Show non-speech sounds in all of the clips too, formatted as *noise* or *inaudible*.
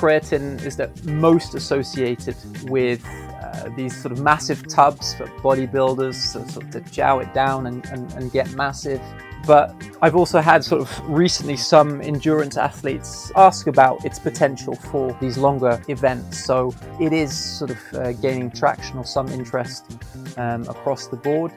creatine is the most associated with uh, these sort of massive tubs for bodybuilders, so, sort of to chow it down and, and, and get massive. But I've also had sort of recently some endurance athletes ask about its potential for these longer events. So it is sort of uh, gaining traction or some interest um, across the board.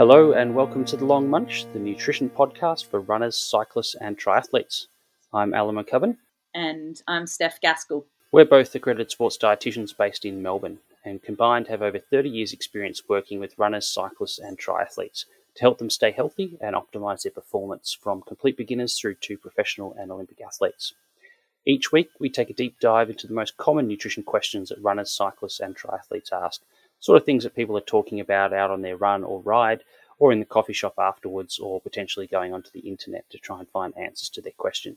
Hello, and welcome to The Long Munch, the nutrition podcast for runners, cyclists, and triathletes. I'm Alan McCubbin. And I'm Steph Gaskell. We're both accredited sports dietitians based in Melbourne, and combined have over 30 years' experience working with runners, cyclists, and triathletes to help them stay healthy and optimize their performance from complete beginners through to professional and Olympic athletes. Each week, we take a deep dive into the most common nutrition questions that runners, cyclists, and triathletes ask sort of things that people are talking about out on their run or ride, or in the coffee shop afterwards, or potentially going onto the internet to try and find answers to their question.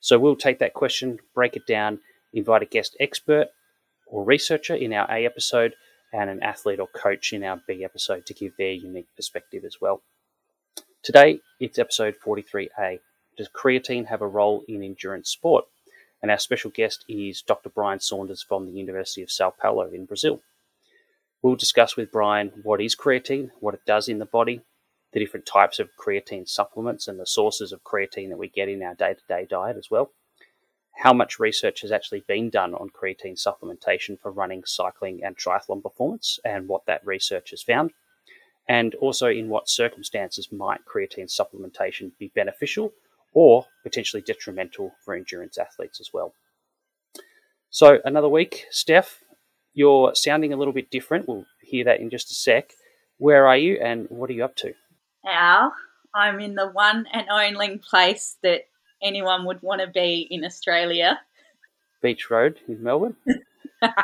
So we'll take that question, break it down, invite a guest expert or researcher in our A episode, and an athlete or coach in our B episode to give their unique perspective as well. Today, it's episode 43A. Does creatine have a role in endurance sport? And our special guest is Dr. Bryan Saunders from the University of Sao Paulo in Brazil. We'll discuss with Bryan what is creatine, what it does in the body, the different types of creatine supplements, and the sources of creatine that we get in our day to day diet as well. How much research has actually been done on creatine supplementation for running, cycling, and triathlon performance, and what that research has found. And also, in what circumstances might creatine supplementation be beneficial or potentially detrimental for endurance athletes as well. So, another week, Steph, you're sounding a little bit different. We'll hear that in just a sec. Where are you and what are you up to? Al, I'm in the one and only place that anyone would want to be in Australia. Beach Road in Melbourne. *laughs*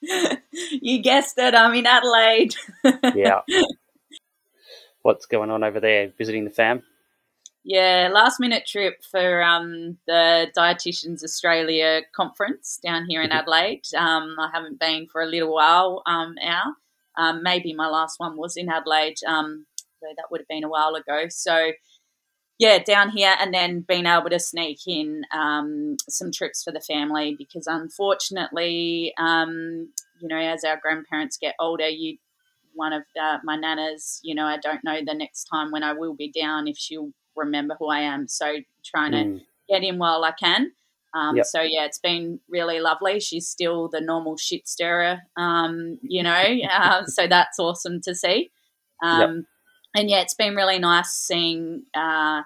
you guessed it, I'm in Adelaide. yeah. *laughs* What's going on over there? Visiting the fam? Yeah, last minute trip for um, the Dietitians Australia conference down here in mm-hmm. Adelaide. Um, I haven't been for a little while um, now. Um, maybe my last one was in Adelaide, um, though that would have been a while ago. So, yeah, down here and then being able to sneak in um, some trips for the family because unfortunately, um, you know, as our grandparents get older, you one of uh, my nanas, you know, I don't know the next time when I will be down if she'll remember who I am. So trying mm. to get in while I can. Um, yep. So yeah, it's been really lovely. She's still the normal shit stirrer, um, you know. uh, *laughs* so that's awesome to see. Um, yep. And yeah, it's been really nice seeing uh,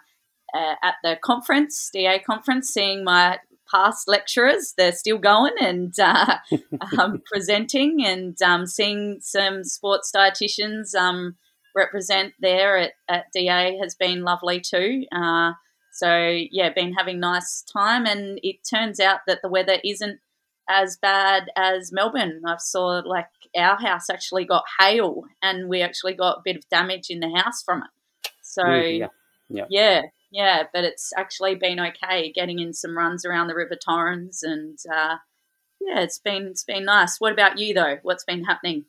uh, at the conference, DA conference, seeing my past lecturers. They're still going and uh, *laughs* um, presenting, and um, seeing some sports dietitians um, represent there at, at DA has been lovely too. Uh, so yeah, been having nice time, and it turns out that the weather isn't as bad as Melbourne. I saw like our house actually got hail, and we actually got a bit of damage in the house from it. So yeah, yeah, yeah, yeah but it's actually been okay getting in some runs around the River Torrens, and uh, yeah, it's been it's been nice. What about you though? What's been happening?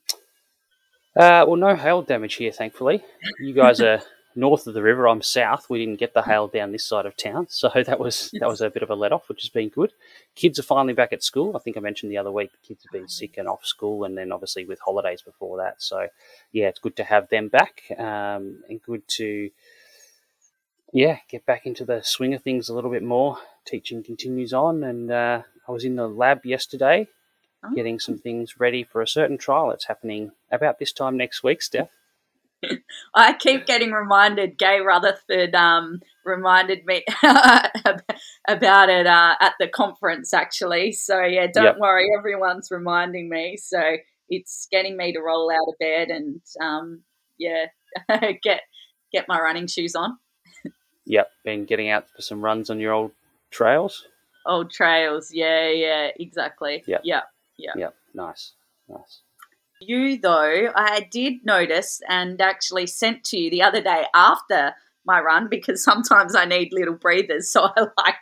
Uh, well, no hail damage here, thankfully. You guys are *laughs* north of the river. I'm south. We didn't get the hail down this side of town, so *laughs* that was that was a bit of a let off, which has been good. Kids are finally back at school. I think I mentioned the other week. Kids have been sick and off school, and then obviously with holidays before that. So yeah, it's good to have them back, um, and good to yeah get back into the swing of things a little bit more. Teaching continues on, and uh, I was in the lab yesterday oh. getting some things ready for a certain trial that's happening about this time next week, Steph. *laughs* I keep getting reminded. Gay Rutherford um, reminded me *laughs* about it uh, at the conference, actually. So yeah, don't yep. worry, everyone's reminding me. So it's getting me to roll out of bed and um, yeah, *laughs* get get my running shoes on. yep, been getting out for some runs on your old trails. Old trails, yeah, yeah, exactly. Yeah, yeah. Yeah. Yeah. Nice. Nice. You, though, I did notice and actually sent to you the other day after my run because *laughs* sometimes I need little breathers. *laughs* So I like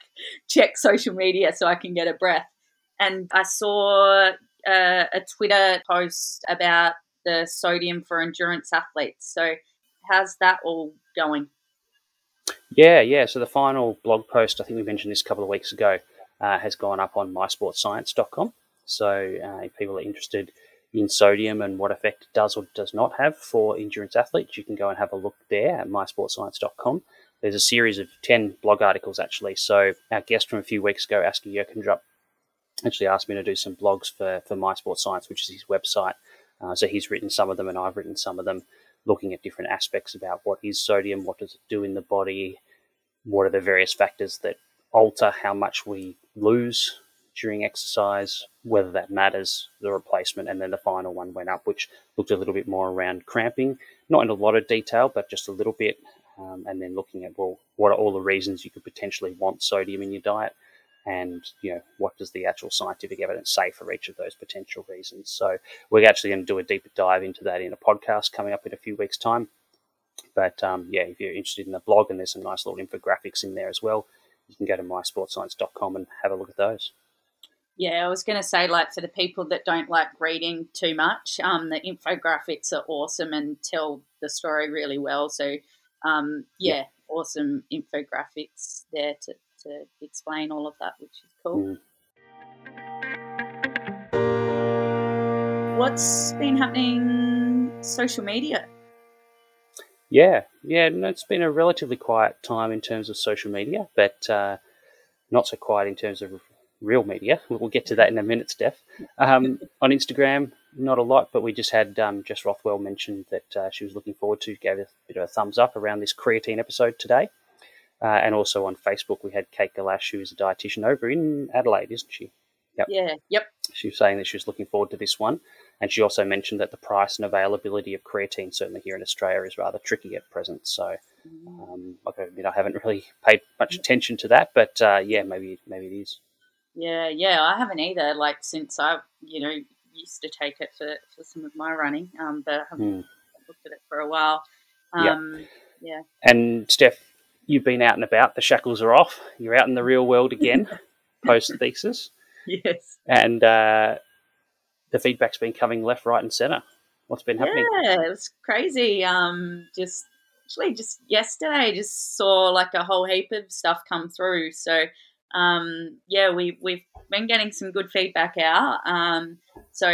check social media so I can get a breath. And I saw uh, a Twitter post about the sodium for endurance athletes. So, how's that all going? Yeah, yeah. So the final blog post, I think we mentioned this a couple of weeks ago, uh, has gone up on mysportscience.com. So uh, if people are interested in sodium and what effect it does or does not have for endurance athletes, you can go and have a look there at mysportscience.com. There's a series of 10 blog articles actually. So our guest from a few weeks ago, Asker Jeukendrup, actually asked me to do some blogs for, for My Sports Science, which is his website. Uh, so he's written some of them and I've written some of them looking at different aspects about what is sodium, what does it do in the body, what are the various factors that alter how much we lose during exercise, whether that matters, the replacement, and then the final one went up, which looked a little bit more around cramping, not in a lot of detail, but just a little bit, um, and then looking at well, what are all the reasons you could potentially want sodium in your diet, and you know what does the actual scientific evidence say for each of those potential reasons. So we're actually going to do a deeper dive into that in a podcast coming up in a few weeks' time. But um, yeah, if you're interested in the blog, and there's some nice little infographics in there as well, you can go to mysportscience.com and have a look at those. Yeah, I was going to say, like, for the people that don't like reading too much, um, the infographics are awesome and tell the story really well. So, um, yeah, yeah, awesome infographics there to to explain all of that, which is cool. Mm. What's been happening social media? Yeah, yeah, no, it's been a relatively quiet time in terms of social media, but uh, not so quiet in terms of real media. We'll get to that in a minute, Steph. Um, on Instagram, not a lot, but we just had um, Jess Rothwell mention that uh, she was looking forward to, gave a bit of a thumbs up around this creatine episode today. Uh, and also on Facebook, we had Kate Galash, who's a dietitian over in Adelaide, isn't she? Yep. Yeah, yep. She was saying that she was looking forward to this one. And she also mentioned that the price and availability of creatine, certainly here in Australia, is rather tricky at present. So mm. um, I admit I haven't really paid much attention to that, but uh, yeah, maybe maybe it is. Yeah, yeah, I haven't either. Like since I, you know, used to take it for, for some of my running, um, but I haven't mm. looked at it for a while. Um, yeah. yeah. And Steph, you've been out and about. The shackles are off. You're out in the real world again, *laughs* post thesis. Yes. And uh, the feedback's been coming left, right, and centre. What's been happening? Yeah, it was crazy. Um, just actually, just yesterday, just saw like a whole heap of stuff come through. So, um, yeah, we we've been getting some good feedback out. Um, so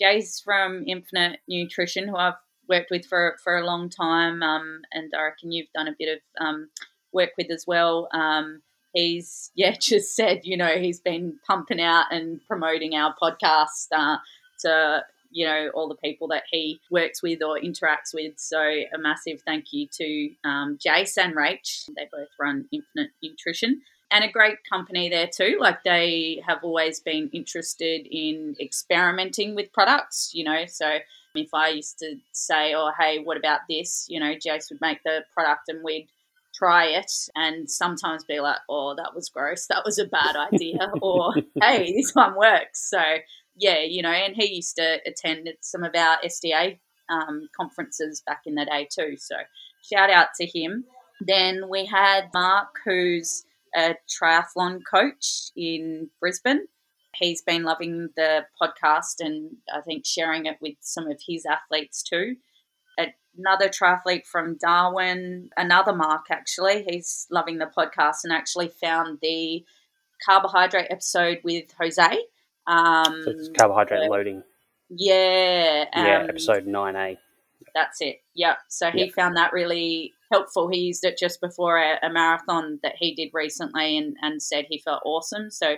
Jay's from Infinite Nutrition, who I've worked with for for a long time, um, and I reckon you've done a bit of um, work with as well. Um, he's *laughs* yeah just said you know he's been pumping out and promoting our podcast uh, to you know all the people that he works with or interacts with. So a massive thank you to um, Jace and Rach. They both run Infinite Nutrition. And a great company there too. Like they have always been interested in experimenting with products, you know. So if I used to say, oh, hey, what about this? You know, Jace would make the product and we'd try it and sometimes be like, oh, that was gross. That was a bad idea. *laughs* or, hey, this one works. So, yeah, you know, and he used to attend some of our SDA um, conferences back in the day too. So, shout out to him. Then we had Mark, who's a triathlon coach in Brisbane he's been loving the podcast and I think sharing it with some of his athletes too. Another triathlete from Darwin, another Mark actually, he's loving the podcast and actually found the carbohydrate episode with Jose. Um, so it's carbohydrate uh, loading. Yeah. Um, yeah, episode 9A. That's it. Yep. So he yep. found that really helpful. He used it just before a, a marathon that he did recently and, and said he felt awesome. So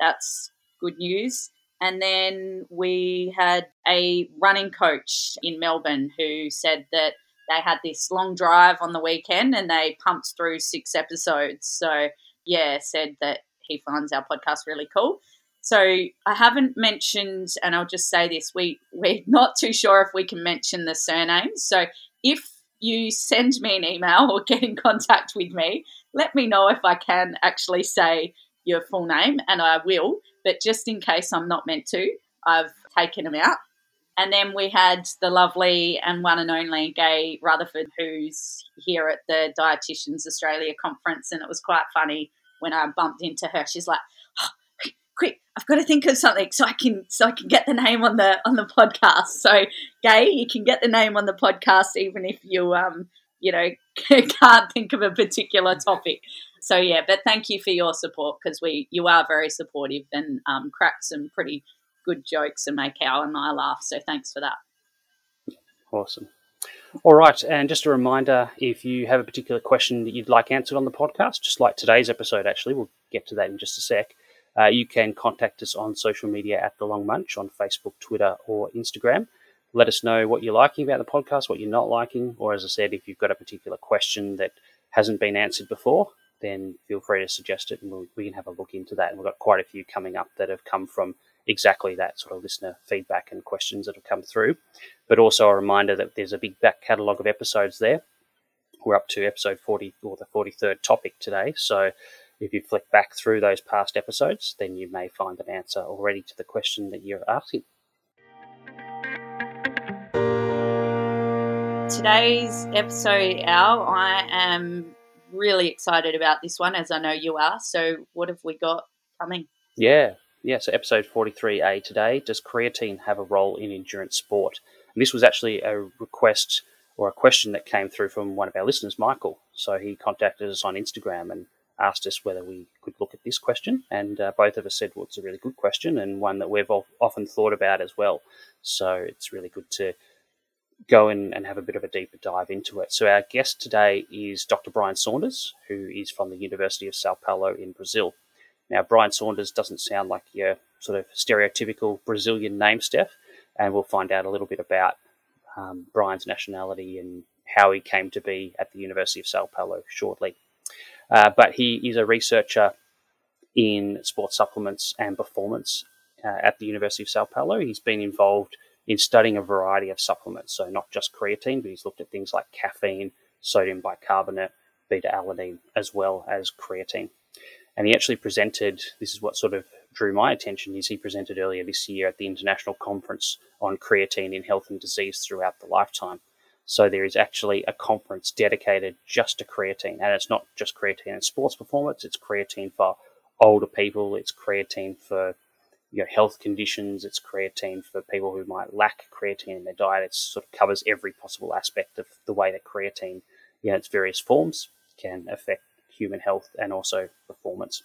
that's good news. And then we had a running coach in Melbourne who said that they had this long drive on the weekend and they pumped through six episodes. So, yeah, said that he finds our podcast really cool. So I haven't mentioned, and I'll just say this: we we're not too sure if we can mention the surnames. So if you send me an email or get in contact with me, let me know if I can actually say your full name, and I will but just in case I'm not meant to, I've taken them out. And then we had the lovely and one and only Gay Rutherford, who's here at the Dietitians Australia conference. And it was quite funny when I bumped into her. She's like, quick, I've got to think of something so I can so I can get the name on the on the podcast. So, Gay, you can get the name on the podcast even if you um you know *laughs* can't think of a particular topic. So yeah, but thank you for your support because we you are very supportive and um, crack some pretty good jokes and make Al and I laugh. So thanks for that. Awesome. All right, and just a reminder if you have a particular question that you'd like answered on the podcast, just like today's episode, actually, we'll get to that in just a sec. Uh, you can contact us on social media at The Long Munch on Facebook, Twitter, or Instagram. Let us know what you're liking about the podcast, what you're not liking, or as I said, if you've got a particular question that hasn't been answered before, then feel free to suggest it and we'll, we can have a look into that. And we've got quite a few coming up that have come from exactly that sort of listener feedback and questions that have come through. But also a reminder that there's a big back catalogue of episodes there. We're up to episode 40 or the 43rd topic today. So if you flick back through those past episodes, then you may find an answer already to the question that you're asking. Today's episode, Al, I am really excited about this one, as I know you are. So, what have we got coming? Yeah, yeah. So, episode 43A today Does creatine have a role in endurance sport? And this was actually a request or a question that came through from one of our listeners, Michael. So, he contacted us on Instagram and asked us whether we could look at this question. And uh, both of us said, well, it's a really good question and one that we've often thought about as well. So, it's really good to go in and have a bit of a deeper dive into it. So, our guest today is Dr. Bryan Saunders, who is from the University of Sao Paulo in Brazil. Now, Bryan Saunders doesn't sound like your sort of stereotypical Brazilian name, Steph, and we'll find out a little bit about um, Bryan's nationality and how he came to be at the University of Sao Paulo shortly. Uh, but he is a researcher in sports supplements and performance uh, at the University of Sao Paulo. He's been involved in studying a variety of supplements. So not just creatine, but he's looked at things like caffeine, sodium bicarbonate, beta alanine, as well as creatine. And he actually presented, this is what sort of drew my attention, is he presented earlier this year at the International Conference on Creatine in Health and Disease throughout the lifetime. So there is actually a conference dedicated just to creatine. And it's not just creatine in sports performance, it's creatine for older people, it's creatine for you know, health conditions. It's creatine for people who might lack creatine in their diet. It sort of covers every possible aspect of the way that creatine, you know, its various forms can affect human health and also performance.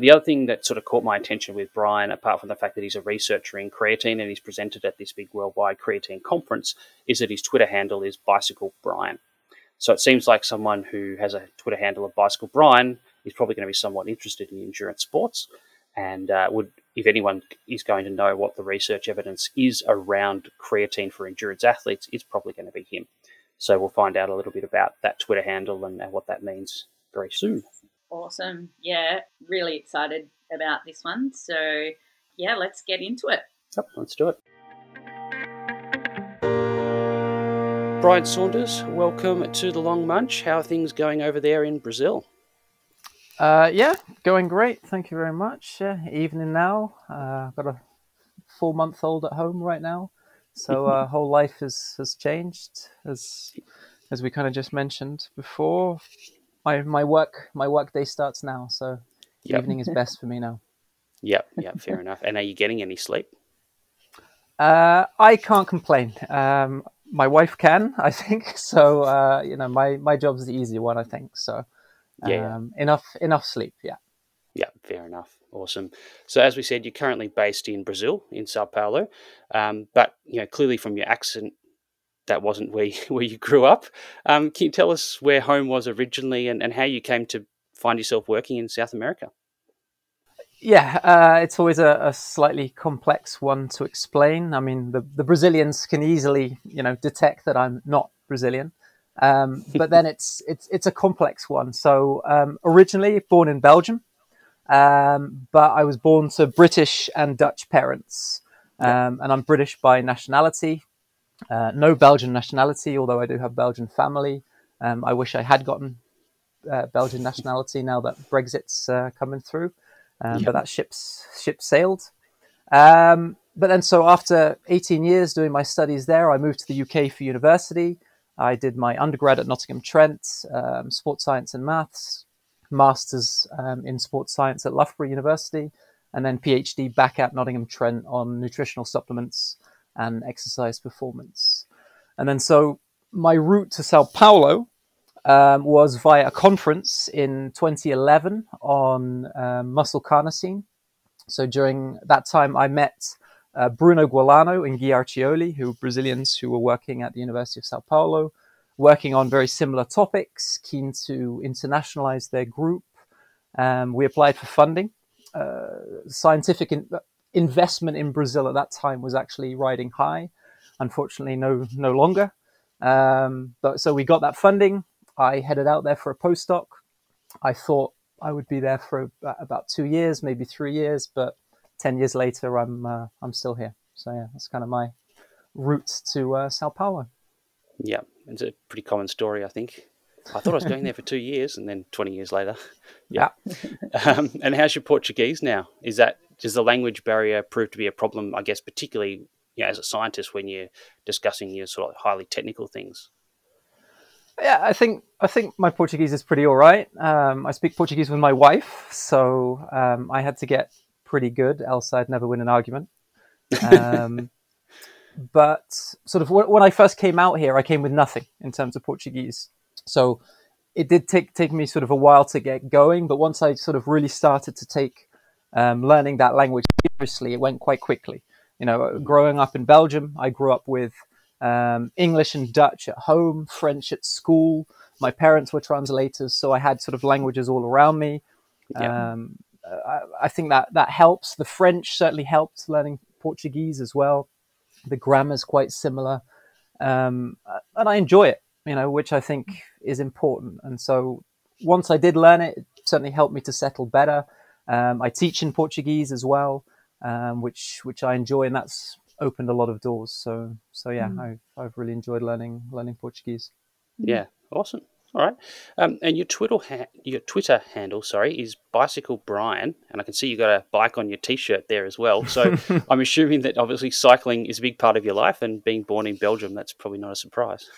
The other thing that sort of caught my attention with Bryan, apart from the fact that he's a researcher in creatine and he's presented at this big worldwide creatine conference, is that his Twitter handle is Bicycle Brian. So it seems like someone who has a Twitter handle of Bicycle Brian is probably going to be somewhat interested in endurance sports and uh, would, if anyone is going to know what the research evidence is around creatine for endurance athletes, it's probably going to be him. So we'll find out a little bit about that Twitter handle and, and what that means very soon. Awesome. Yeah, really excited about this one. So, yeah, let's get into it. Yep, let's do it. Bryan Saunders, welcome to the Long Munch. How are things going over there in Brazil? Uh, yeah, going great. Thank you very much. Yeah, evening now. Uh, I've got a four month old at home right now, so uh, *laughs* whole life has has changed as as we kind of just mentioned before. My my work my work day starts now, so yep. evening is best for me now. Yep, yep, fair *laughs* enough. And are you getting any sleep? Uh, I can't complain. Um, my wife can, *laughs* I think. So uh, you know, my my job's the easy one, I think. So yeah. Um, enough enough sleep. Yeah. Yeah, fair enough. Awesome. So, as we said, you're currently based in Brazil, in Sao Paulo, um, but you know clearly from your accent, that wasn't where you, *laughs* where you grew up. Um, can you tell us where home was originally and, and how you came to find yourself working in South America? Yeah, uh, it's always a, a, slightly complex one to explain. I mean, the, the Brazilians can easily, you know, detect that I'm not Brazilian. Um, *laughs* but then it's it's it's a complex one. So um, originally born in Belgium, um, but I was born to British and Dutch parents, um, and I'm British by nationality. Uh, no Belgian nationality, although I do have Belgian family. Um, I wish I had gotten uh, Belgian nationality now that Brexit's uh, coming through, um, but that ship's ship sailed. but then, so after 18 years doing my studies there, I moved to the UK for university. I did my undergrad at Nottingham Trent, um, sports science and maths, masters um, in sports science at Loughborough University, and then PhD back at Nottingham Trent on nutritional supplements and exercise performance. And then so my route to Sao Paulo um, was via a conference in 2011 on um, muscle carnosine. So during that time, I met uh, Bruno Gualano and Guy Artioli, who were Brazilians who were working at the University of Sao Paulo, working on very similar topics, keen to internationalize their group. Um, we applied for funding. Uh, scientific in- investment in Brazil at that time was actually riding high. Unfortunately, no no longer. Um, but so we got that funding. I headed out there for a postdoc. I thought I would be there for about two years, maybe three years, but ten years later, I'm uh, I'm still here. So yeah, that's kind of my route to uh, Sao Paulo. Yeah, it's a pretty common story, I think. I thought I was going there for two years, and then twenty years later, *laughs* yeah. um, and how's your Portuguese now? Is that does the language barrier prove to be a problem? I guess particularly you know, as a scientist when you're discussing your sort of highly technical things. Yeah, I think I think my Portuguese is pretty all right. Um, I speak Portuguese with my wife, so um, I had to get pretty good, else I'd never win an argument. Um, *laughs* but sort of when I first came out here, I came with nothing in terms of Portuguese, so it did take take me sort of a while to get going. But once I sort of really started to take um, learning that language seriously, it went quite quickly. You know, growing up in Belgium, I grew up with um, English and Dutch at home, French at school. My parents were translators, so I had sort of languages all around me. Yeah. Um, I, I, think that that helps. The French certainly helped learning Portuguese as well. The grammar is quite similar, um, and I enjoy it. You know, which I think is important. And so once I did learn it, it certainly helped me to settle better. Um, I teach in Portuguese as well, um, which which I enjoy, and that's opened a lot of doors. So so yeah, mm. I've I've really enjoyed learning learning Portuguese. Yeah, awesome. All right, um, and your Twitter ha- your Twitter handle, sorry, is Bicycle Brian, and I can see you got a bike on your T-shirt there as well. So *laughs* I'm assuming that obviously cycling is a big part of your life, and being born in Belgium, that's probably not a surprise.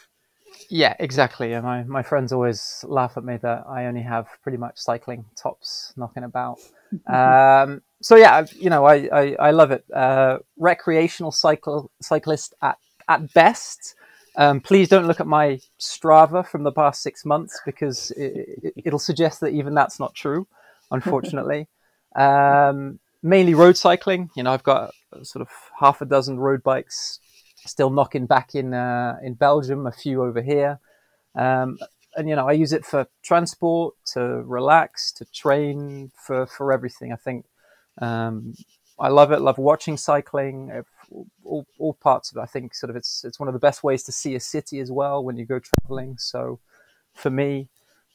Yeah, exactly. And my, my friends always laugh at me that I only have pretty much cycling tops knocking about. *laughs* um, so yeah, you know, I, I, I love it. Uh, recreational cycle cyclist at, at best. Um, please don't look at my Strava from the past six months because it, will it, suggest that even that's not true, unfortunately. *laughs* um, mainly road cycling. You know, I've got sort of half a dozen road bikes still knocking back in uh, in Belgium, a few over here. Um, and you know, I use it for transport, to relax, to train, for for everything. I think um, I love it. Love watching cycling. All, all parts of it. I think sort of it's it's one of the best ways to see a city as well when you go traveling. So for me,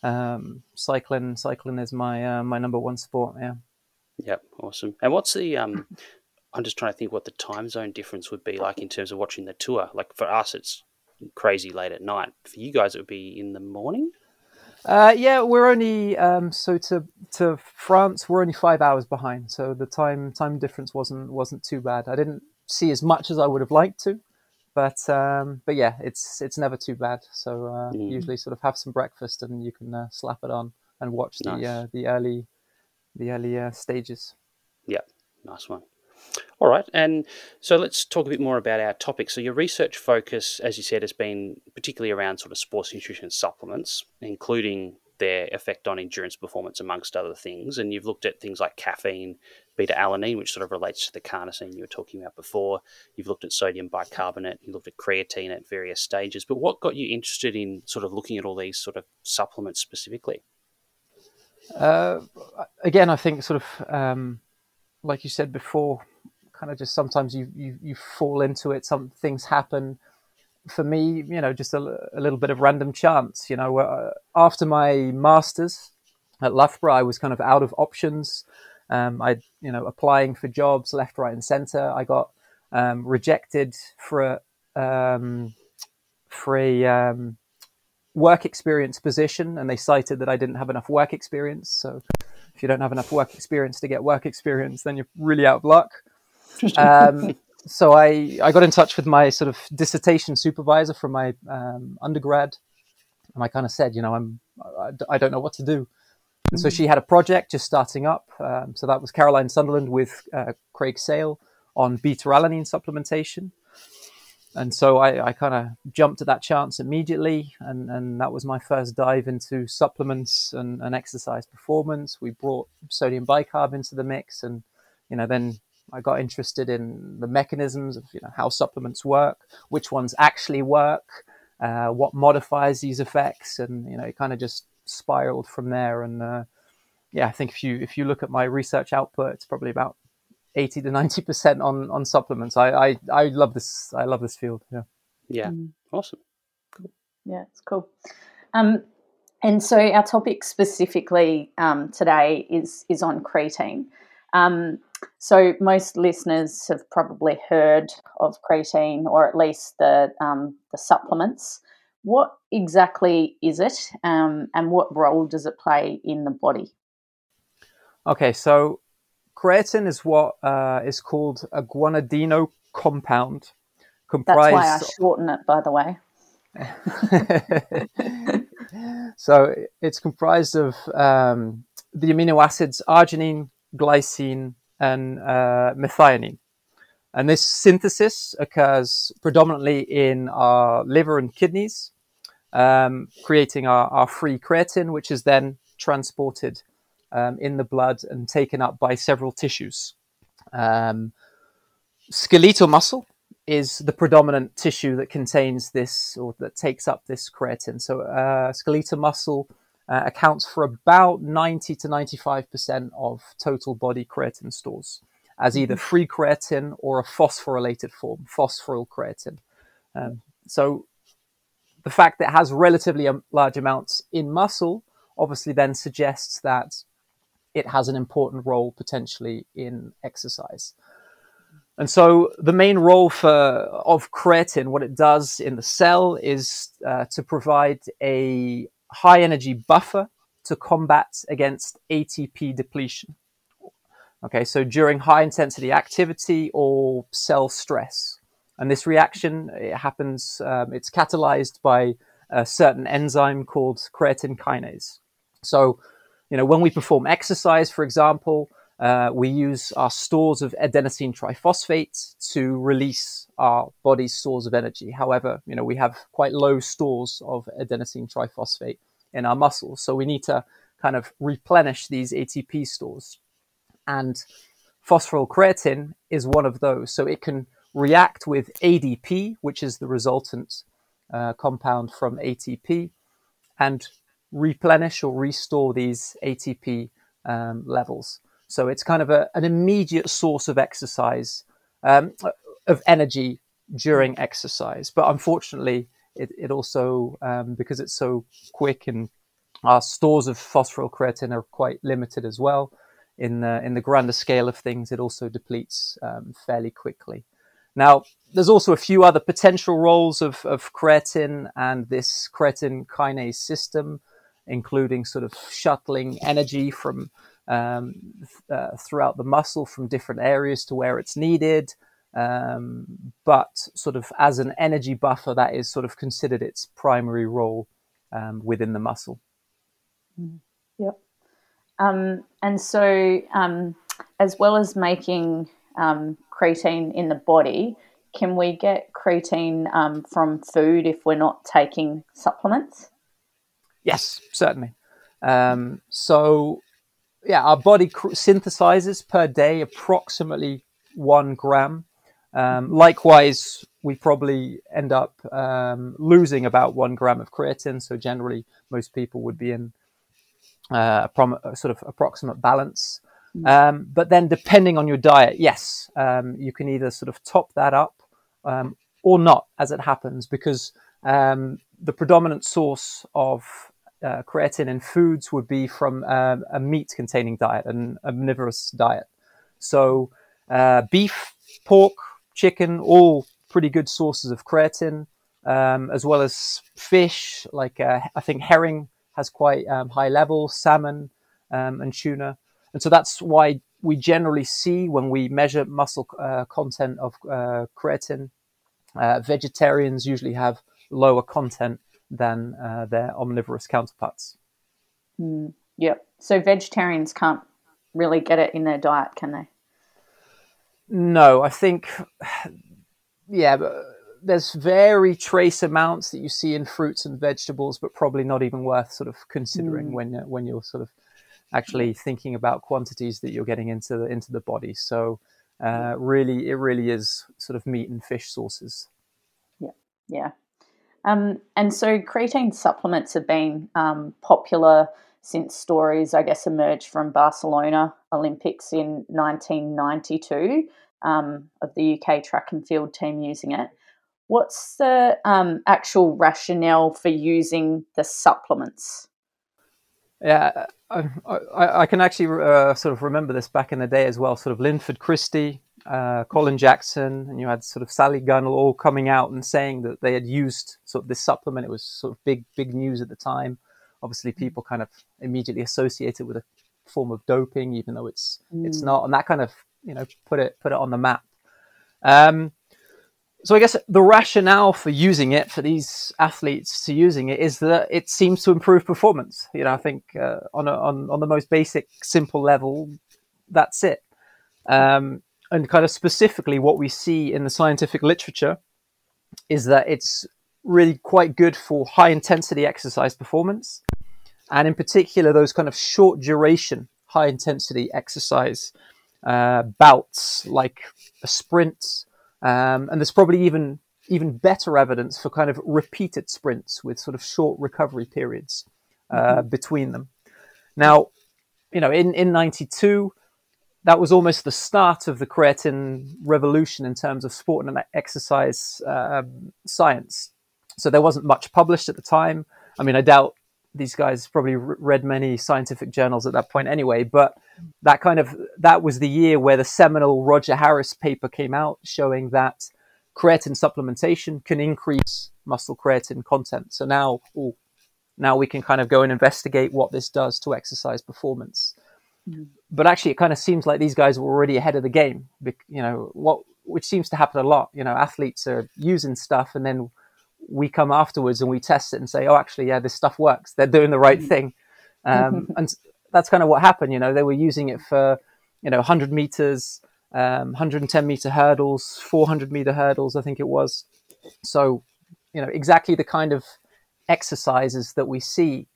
um, cycling cycling is my uh, my number one sport. Yeah. Yep, awesome. And what's the um, I'm just trying to think what the time zone difference would be like in terms of watching the tour. Like for us, it's crazy late at night. For you guys, it would be in the morning. Uh, yeah, we're only um, so to to France. We're only five hours behind, so the time time difference wasn't wasn't too bad. I didn't see as much as I would have liked to, but um, but yeah, it's it's never too bad. So uh, mm. usually, sort of have some breakfast and you can uh, slap it on and watch nice. the uh, the early the early uh, stages. Yeah, nice one. All right, and so let's talk a bit more about our topic. So your research focus, as you said, has been particularly around sort of sports nutrition supplements, including their effect on endurance performance, amongst other things. And you've looked at things like caffeine, beta alanine, which sort of relates to the carnosine you were talking about before. You've looked at sodium bicarbonate. You looked at creatine at various stages. But what got you interested in sort of looking at all these sort of supplements specifically? Uh, again, I think sort of um, like you said before, kind of just sometimes you, you, you fall into it. Some things happen. For me, you know, just a, a little bit of random chance. You know, uh, after my masters at Loughborough, I was kind of out of options. Um, I, you know, applying for jobs left, right, and centre. I got um, rejected for a, um, for a um, work experience position, and they cited that I didn't have enough work experience. So, if you don't have enough work experience to get work experience, then you're really out of luck. Um, so I, I got in touch with my sort of dissertation supervisor from my um, undergrad, and I kind of said, you know, I'm I, I, don't know what to do. And so she had a project just starting up. Um, so that was Caroline Sunderland with uh, Craig Sale on beta alanine supplementation. And so I, I kind of jumped at that chance immediately. And, and that was my first dive into supplements and, and exercise performance. We brought sodium bicarb into the mix. And, you know, then I got interested in the mechanisms of you know, how supplements work, which ones actually work, uh, what modifies these effects. And, you know, it kind of just spiraled from there. And uh, yeah, I think if you if you look at my research output, it's probably about eighty to ninety percent on on supplements. I, I I love this. I love this field. Yeah. Yeah. Mm. Awesome. Cool. Yeah, it's cool. Um, and so our topic specifically um, today is is on creatine. Um, so most listeners have probably heard of creatine, or at least the um, the supplements. What exactly is it, um, and what role does it play in the body? Okay, so creatine is what uh, is called a guanidino compound. Comprised... That's why I shorten it, by the way. *laughs* so it's comprised of um, the amino acids arginine, glycine, and uh, methionine. And this synthesis occurs predominantly in our liver and kidneys, um, creating our, our, free creatine, which is then transported um, in the blood and taken up by several tissues. Um, skeletal muscle is the predominant tissue that contains this or that takes up this creatine. So, uh, skeletal muscle uh, accounts for about 90 to 95% of total body creatine stores as either mm-hmm. free creatine or a phosphorylated form, phosphoryl creatine. Um, so the fact that it has relatively large amounts in muscle obviously then suggests that it has an important role potentially in exercise. And so the main role for of creatine, what it does in the cell is uh, to provide a high energy buffer to combat against ATP depletion. Okay, so during high intensity activity or cell stress. And this reaction, it happens, um, it's catalyzed by a certain enzyme called creatine kinase. So, you know, when we perform exercise, for example, uh, we use our stores of adenosine triphosphate to release our body's stores of energy. However, you know, we have quite low stores of adenosine triphosphate in our muscles. So we need to kind of replenish these ATP stores. And phosphorylcreatine is one of those. So it can react with ADP, which is the resultant uh, compound from ATP, and replenish or restore these ATP um, levels. So it's kind of a, an immediate source of exercise, um, of energy during exercise. But unfortunately, it, it also, um, because it's so quick and our stores of phosphorylcreatine are quite limited as well, in the in the grander scale of things, it also depletes um, fairly quickly. Now, there's also a few other potential roles of, of creatine and this creatine kinase system, including sort of shuttling energy from um, uh, throughout the muscle from different areas to where it's needed. Um, but sort of as an energy buffer, that is sort of considered its primary role um, within the muscle. Mm. Yep. Um, and so, um, as well as making um, creatine in the body, can we get creatine um, from food if we're not taking supplements? Yes, certainly. Um, so, yeah, our body cr- synthesizes per day approximately one gram. Um, likewise, we probably end up losing about one gram of creatine. So, generally, most people would be in uh, a, prom- a sort of approximate balance. Mm. Um, but then, depending on your diet, yes, um, you can either sort of top that up um, or not, as it happens, because um, the predominant source of uh, creatine in foods would be from um, a meat-containing diet, an omnivorous diet. So, uh, beef, pork, chicken, all pretty good sources of creatine, um, as well as fish, like uh, I think herring has quite um, high levels, salmon um, and tuna. And so that's why we generally see when we measure muscle uh, content of uh, creatine, uh, vegetarians usually have lower content than uh, their omnivorous counterparts. Mm, Yep. So vegetarians can't really get it in their diet, can they? No, I think, yeah, but there's very trace amounts that you see in fruits and vegetables, but probably not even worth sort of considering mm. when when you're sort of actually thinking about quantities that you're getting into the into the body. So uh, really, it really is sort of meat and fish sources. Yeah, yeah. Um, and so creatine supplements have been um, popular since stories, I guess, emerged from Barcelona Olympics in 1992 um, of the UK track and field team using it. What's the um, actual rationale for using the supplements? Yeah, I, I, I can actually uh, sort of remember this back in the day as well. Sort of Linford Christie, uh, Colin Jackson, and you had sort of Sally Gunnell all coming out and saying that they had used sort of this supplement. It was sort of big, big news at the time. Obviously, mm. people kind of immediately associate it with a form of doping, even though it's mm. it's not, and that kind of you know put it put it on the map. Um, so I guess the rationale for using it for these athletes to using it is that it seems to improve performance. You know, I think uh, on a, on on the most basic, simple level, that's it. Um, and kind of specifically, what we see in the scientific literature is that it's really quite good for high intensity exercise performance, and in particular, those kind of short duration, high intensity exercise uh, bouts like a sprint um, and there's probably even even better evidence for kind of repeated sprints with sort of short recovery periods uh, mm-hmm. between them. Now, you know, in, in 92, that was almost the start of the creatine revolution in terms of sport and exercise uh, science. So there wasn't much published at the time. I mean, I doubt these guys probably read many scientific journals at that point anyway but that kind of that was the year where the seminal roger harris paper came out showing that creatine supplementation can increase muscle creatine content so now ooh, now we can kind of go and investigate what this does to exercise performance mm-hmm. But actually it kind of seems like these guys were already ahead of the game you know what which seems to happen a lot you know athletes are using stuff and then we come afterwards and we test it and say, oh, actually, yeah, this stuff works. They're doing the right mm. thing. *laughs* Um, and that's kind of what happened. You know, they were using it for, you know, 100 meters, um, 110 meter hurdles, 400 meter hurdles, I think it was. So, you know, exactly the kind of exercises that we see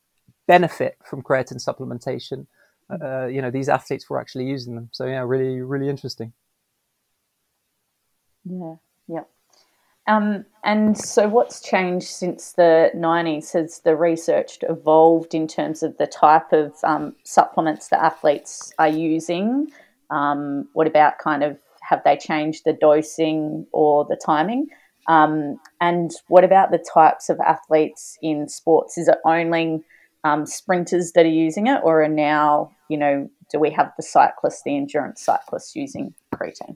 benefit from creatine supplementation. Uh, you know, these athletes were actually using them. So, yeah, really, really interesting. Yeah, yeah. Um, and so, what's changed since the 90s? Has the research evolved in terms of the type of um, supplements that athletes are using? Um, what about kind of have they changed the dosing or the timing? Um, and what about the types of athletes in sports? Is it only um, sprinters that are using it, or are now, you know, do we have the cyclists, the endurance cyclists using creatine?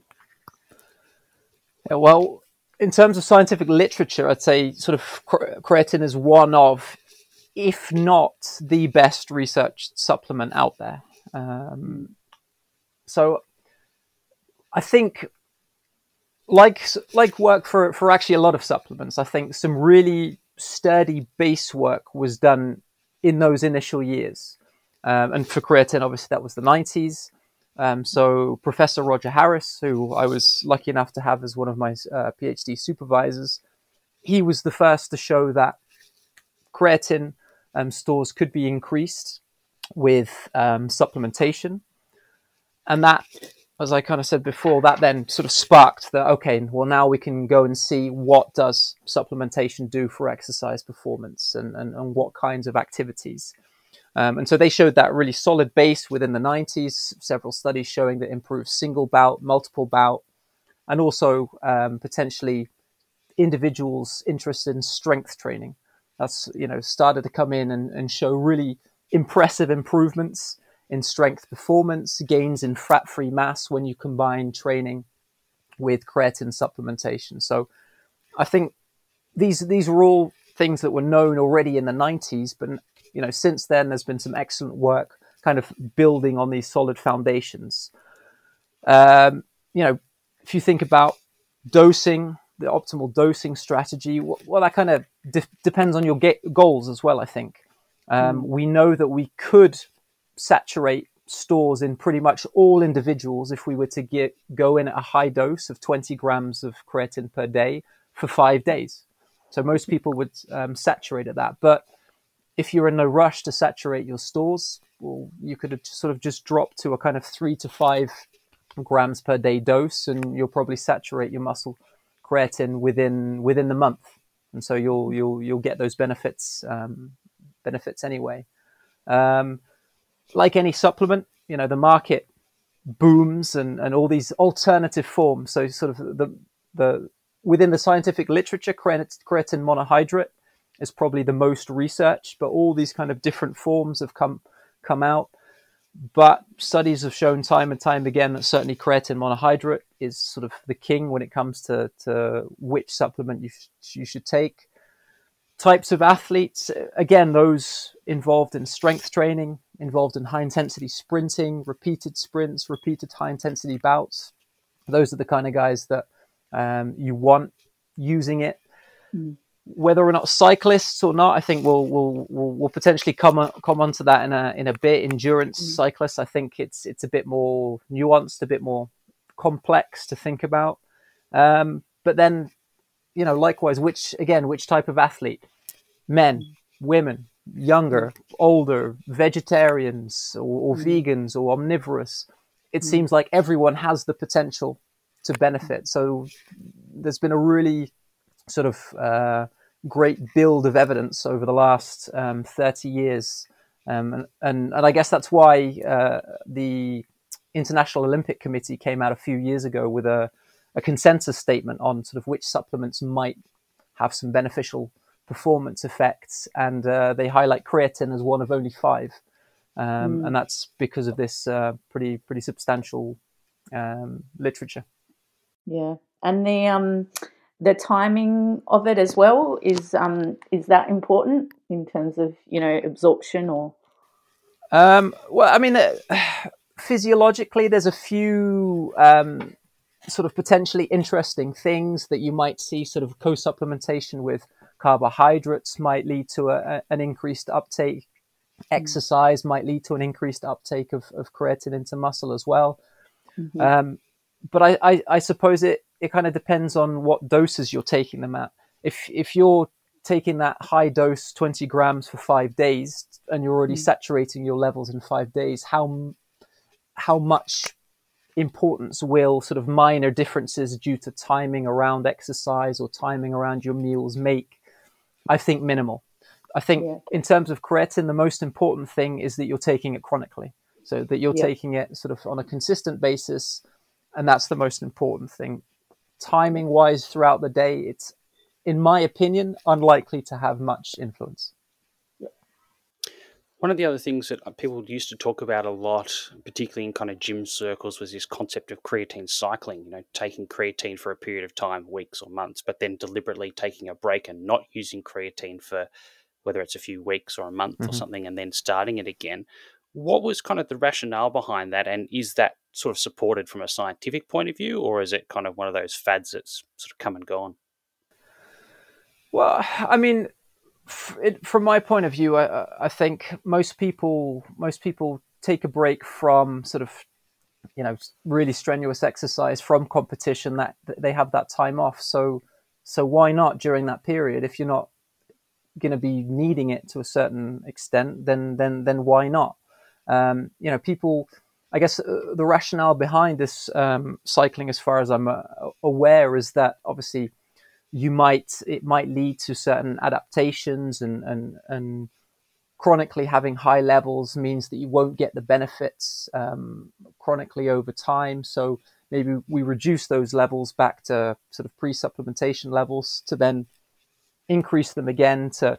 Yeah, well, in terms of scientific literature, I'd say sort of creatine is one of, if not the best researched supplement out there. Um, so I think, like like work for for actually a lot of supplements, I think some really sturdy base work was done in those initial years. Um, and for creatine, obviously, that was the 90s. Um, so Professor Roger Harris, who I was lucky enough to have as one of my uh, PhD supervisors, he was the first to show that creatine um, stores could be increased with um, supplementation, and that, as I kind of said before, that then sort of sparked that. Okay, well now we can go and see what does supplementation do for exercise performance and, and, and what kinds of activities. Um, and so they showed that really solid base within the 90s, several studies showing that improved single bout, multiple bout, and also um, potentially individuals interested in strength training. That's, you know, started to come in and, and show really impressive improvements in strength performance, gains in fat free mass when you combine training with creatine supplementation. So I think these, these were all things that were known already in the 90s, but you know, since then, there's been some excellent work kind of building on these solid foundations. Um, you know, if you think about dosing, the optimal dosing strategy, well, that kind of de- depends on your ge- goals as well, I think. Um, mm. We know that we could saturate stores in pretty much all individuals if we were to get go in at a high dose of 20 grams of creatine per day for five days. So most people would um, saturate at that. But if you're in a rush to saturate your stores, well, you could sort of just drop to a kind of three to five grams per day dose, and you'll probably saturate your muscle creatine within within the month, and so you'll you'll you'll get those benefits um, benefits anyway. Um, like any supplement, you know, the market booms and, and all these alternative forms. So sort of the the within the scientific literature, creatine monohydrate is probably the most researched, but all these kind of different forms have come come out. But studies have shown time and time again that certainly creatine monohydrate is sort of the king when it comes to, to which supplement you, sh- you should take. Types of athletes, again, those involved in strength training, involved in high intensity sprinting, repeated sprints, repeated high intensity bouts. Those are the kind of guys that um, you want using it. Mm whether or not cyclists or not, I think we'll we'll we'll, we'll potentially come on, come onto that in a in a bit. Endurance mm. cyclists, I think it's it's a bit more nuanced, a bit more complex to think about. Um, but then, you know, likewise, which again, which type of athlete? Men, mm. women, younger, older, vegetarians or, or mm. vegans or omnivorous. It mm. seems like everyone has the potential to benefit. So there's been a really sort of uh, great build of evidence over the last um, 30 years. Um, and, and, and, I guess that's why uh, the International Olympic Committee came out a few years ago with a, a consensus statement on sort of which supplements might have some beneficial performance effects. And uh, they highlight creatine as one of only five. Um, mm. And that's because of this uh, pretty, pretty substantial um, literature. Yeah. And the, um, the timing of it as well is um, is that important in terms of you know absorption or um, well i mean uh, *sighs* physiologically there's a few um, sort of potentially interesting things that you might see sort of co-supplementation with carbohydrates might lead to a, a, an increased uptake mm. exercise might lead to an increased uptake of, of creatine into muscle as well mm-hmm. um, but I, I, I suppose it it kind of depends on what doses you're taking them at. If if you're taking that high dose 20 grams for five days and you're already mm. saturating your levels in five days, how how much importance will sort of minor differences due to timing around exercise or timing around your meals make? I think minimal. I think yeah. in terms of creatine, the most important thing is that you're taking it chronically. So that you're yeah. taking it sort of on a consistent basis, and that's the most important thing timing wise throughout the day, it's, in my opinion, unlikely to have much influence. One of the other things that uh, people used to talk about a lot, particularly in kind of gym circles, was this concept of creatine cycling. You know, taking creatine for a period of time, weeks or months, but then deliberately taking a break and not using creatine for whether it's a few weeks or a month mm-hmm. or something, and then starting it again. What was kind of the rationale behind that, and is that sort of supported from a scientific point of view, or is it kind of one of those fads that's sort of come and gone? Well, I mean, it, from my point of view, I, I, think most people most people take a break from sort of you know really strenuous exercise from competition that, they have that time off. So so why not during that period if you're not going to be needing it to a certain extent, then then then why not? Um, you know, people I guess uh, the rationale behind this um, cycling, as far as I'm uh, aware, is that obviously you might it might lead to certain adaptations and and and chronically having high levels means that you won't get the benefits um, chronically over time. So maybe we reduce those levels back to sort of pre-supplementation levels to then increase them again to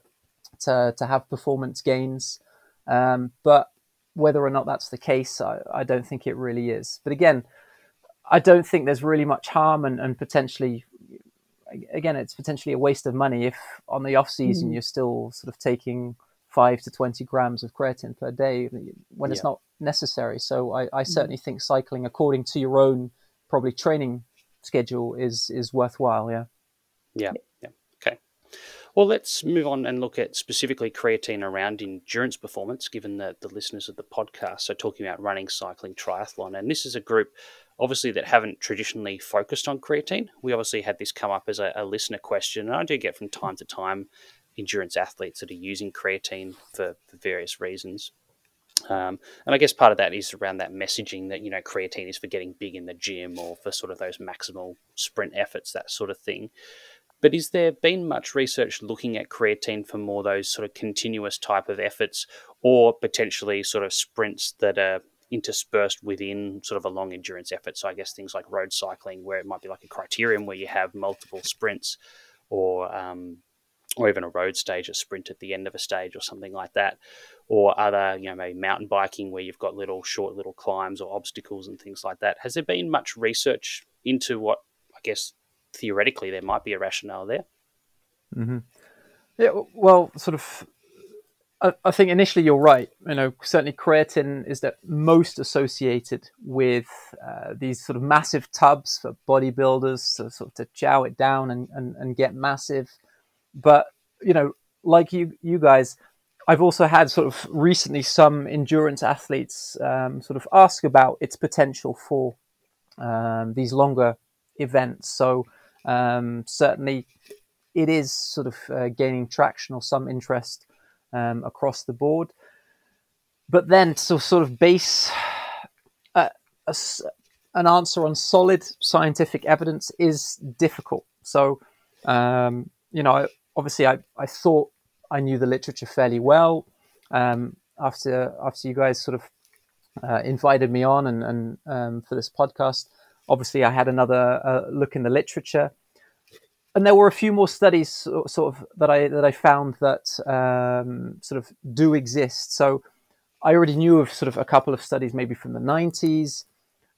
to to have performance gains. Um, but whether or not that's the case, I, I, don't think it really is. But again, I don't think there's really much harm and, and potentially, again, it's potentially a waste of money if on the off season mm. you're still sort of taking five to 20 grams of creatine per day when it's not necessary. So I, I hmm. certainly mm. think cycling according to your own probably training schedule is, is worthwhile. Yeah. Yeah. Yeah. Okay. Well, let's move on and look at specifically creatine around endurance performance, given the, the listeners of the podcast. So, talking about running, cycling, triathlon. And this is a group, obviously, that haven't traditionally focused on creatine. We obviously had this come up as a, a listener question, and I do get from time to time endurance athletes that are using creatine for, for various reasons. Um, and I guess part of that is around that messaging that, you know, creatine is for getting big in the gym or for sort of those maximal sprint efforts, that sort of thing. But is there been much research looking at creatine for more those sort of continuous type of efforts or potentially sort of sprints that are interspersed within sort of a long endurance effort? So I guess things like road cycling, where it might be like a criterium where you have multiple sprints or um, or even a road stage, a sprint at the end of a stage or something like that, or other, you know, maybe mountain biking where you've got little short little climbs or obstacles and things like that. Has there been much research into what I guess theoretically there might be a rationale there? Mm-hmm. Yeah, well, sort of. I, I think initially you're right. You know, certainly creatine is the most associated with uh, these sort of massive tubs for bodybuilders to sort of to chow it down and, and, and get massive but you know, like you you guys, I've also had sort of recently some endurance athletes um, sort of ask about its potential for um, these longer events. So um, certainly, it is sort of uh, gaining traction or some interest um, across the board. But then to sort of base a, a, an answer on solid scientific evidence is difficult. So um, you know, obviously I, I thought I knew the literature fairly well. Um, after after you guys sort of uh, invited me on and, and um, for this podcast, obviously I had another uh, look in the literature, and there were a few more studies sort of that I that I found that um, sort of do exist. So I already knew of sort of a couple of studies, maybe from the '90s.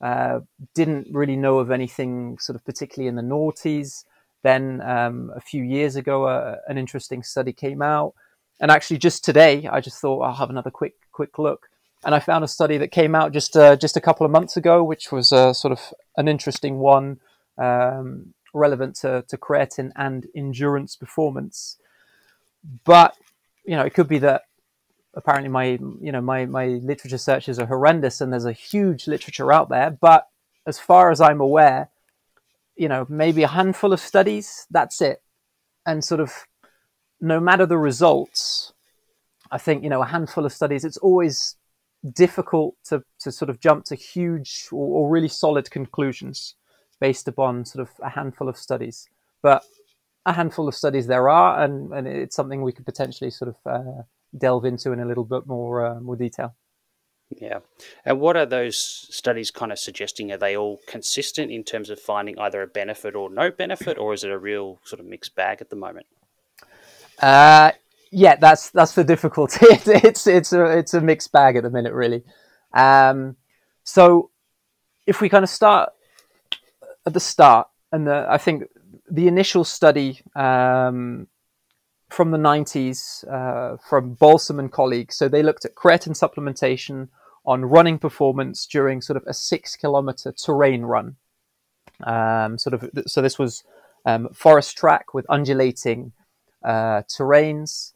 Uh, didn't really know of anything sort of particularly in the noughties. Then um, a few years ago, uh, an interesting study came out, and actually just today, I just thought I'll have another quick quick look, and I found a study that came out just uh, just a couple of months ago, which was uh, sort of an interesting one, um, relevant to, to creatine and endurance performance. But you know, it could be that apparently my you know my my literature searches are horrendous, and there's a huge literature out there. But as far as I'm aware, you know, maybe a handful of studies, that's it. And sort of no matter the results, I think, you know, a handful of studies, it's always difficult to, to sort of jump to huge or, or really solid conclusions based upon sort of a handful of studies. But a handful of studies there are, and, and it's something we could potentially sort of uh, delve into in a little bit more uh, more detail. Yeah. And what are those studies kind of suggesting? Are they all consistent in terms of finding either a benefit or no benefit, or is it a real sort of mixed bag at the moment? Uh, yeah, that's that's the difficulty. *laughs* it's it's a it's a mixed bag at the minute, really. Um, so if we kind of start at the start, and the, I think the initial study um, from the 90s uh, from Balsom and colleagues, so they looked at creatine supplementation on running performance during sort of a six kilometer terrain run. Um, sort of, so this was um, forest track with undulating uh, terrains,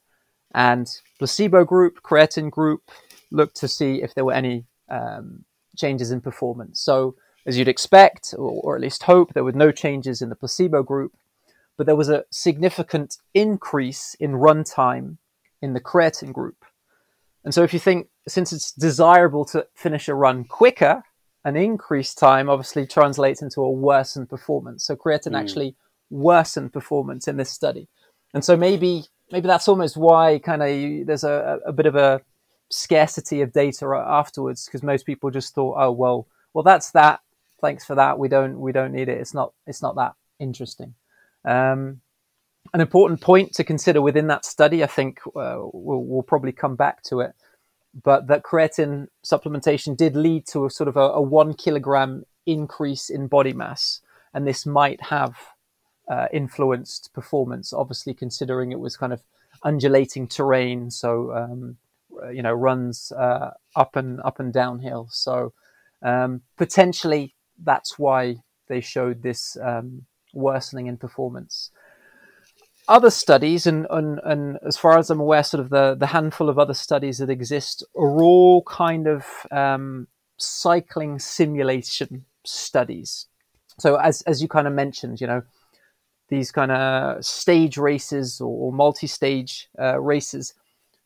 and placebo group, creatine group looked to see if there were any um, changes in performance. So, as you'd expect, or, or, at least hope, there were no changes in the placebo group, but there was a significant increase in run time in the creatine group. And so, if you think, since it's desirable to finish a run quicker, an increased time obviously translates into a worsened performance. So, creatine mm. actually worsened performance in this study. And so, maybe maybe that's almost why kind of there's a, a bit of a scarcity of data afterwards because most people just thought, oh well, well that's that. Thanks for that. We don't we don't need it. It's not it's not that interesting. Um, an important point to consider within that study, I think uh, we'll, we'll, probably come back to it, but that creatine supplementation did lead to a sort of a, a one kilogram increase in body mass, and this might have uh, influenced performance. Obviously, considering it was kind of undulating terrain, so um, you know runs uh, up and up and downhill. So um, potentially that's why they showed this um, worsening in performance. other studies, and, and, and as far as I'm aware, sort of the, the handful of other studies that exist are all kind of um, cycling simulation studies. So as as you kind of mentioned, you know, these kind of stage races or, or multi-stage uh, races.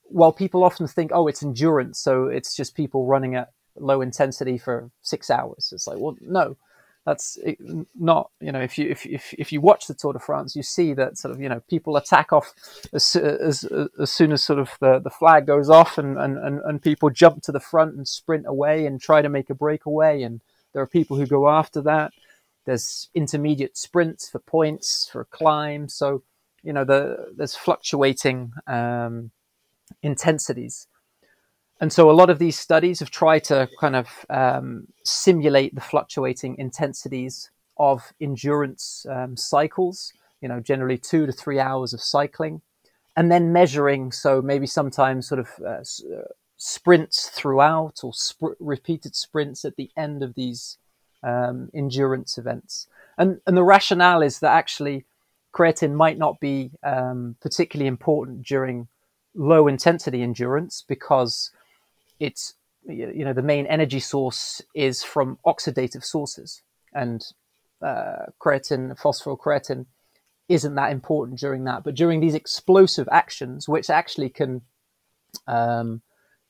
While people often think, oh, it's endurance, so it's just people running at low intensity for six hours. It's like, well, no, that's not you know if you if, if, if you watch the Tour de France you see that sort of you know people attack off as, as, as soon as sort of the, the flag goes off and, and, and, and people jump to the front and sprint away and try to make a breakaway and there are people who go after that there's intermediate sprints for points for a climb so you know the there's fluctuating um, intensities and so a lot of these studies have tried to kind of um, simulate the fluctuating intensities of endurance um, cycles, you know, generally two to three hours of cycling, and then measuring. So maybe sometimes sort of uh, uh sprints throughout or sp- repeated sprints at the end of these um, endurance events. And, and the rationale is that actually creatine might not be um, particularly important during low intensity endurance because it's you know the main energy source is from oxidative sources, and uh, creatine, phosphocreatine, isn't that important during that. But during these explosive actions, which actually can um,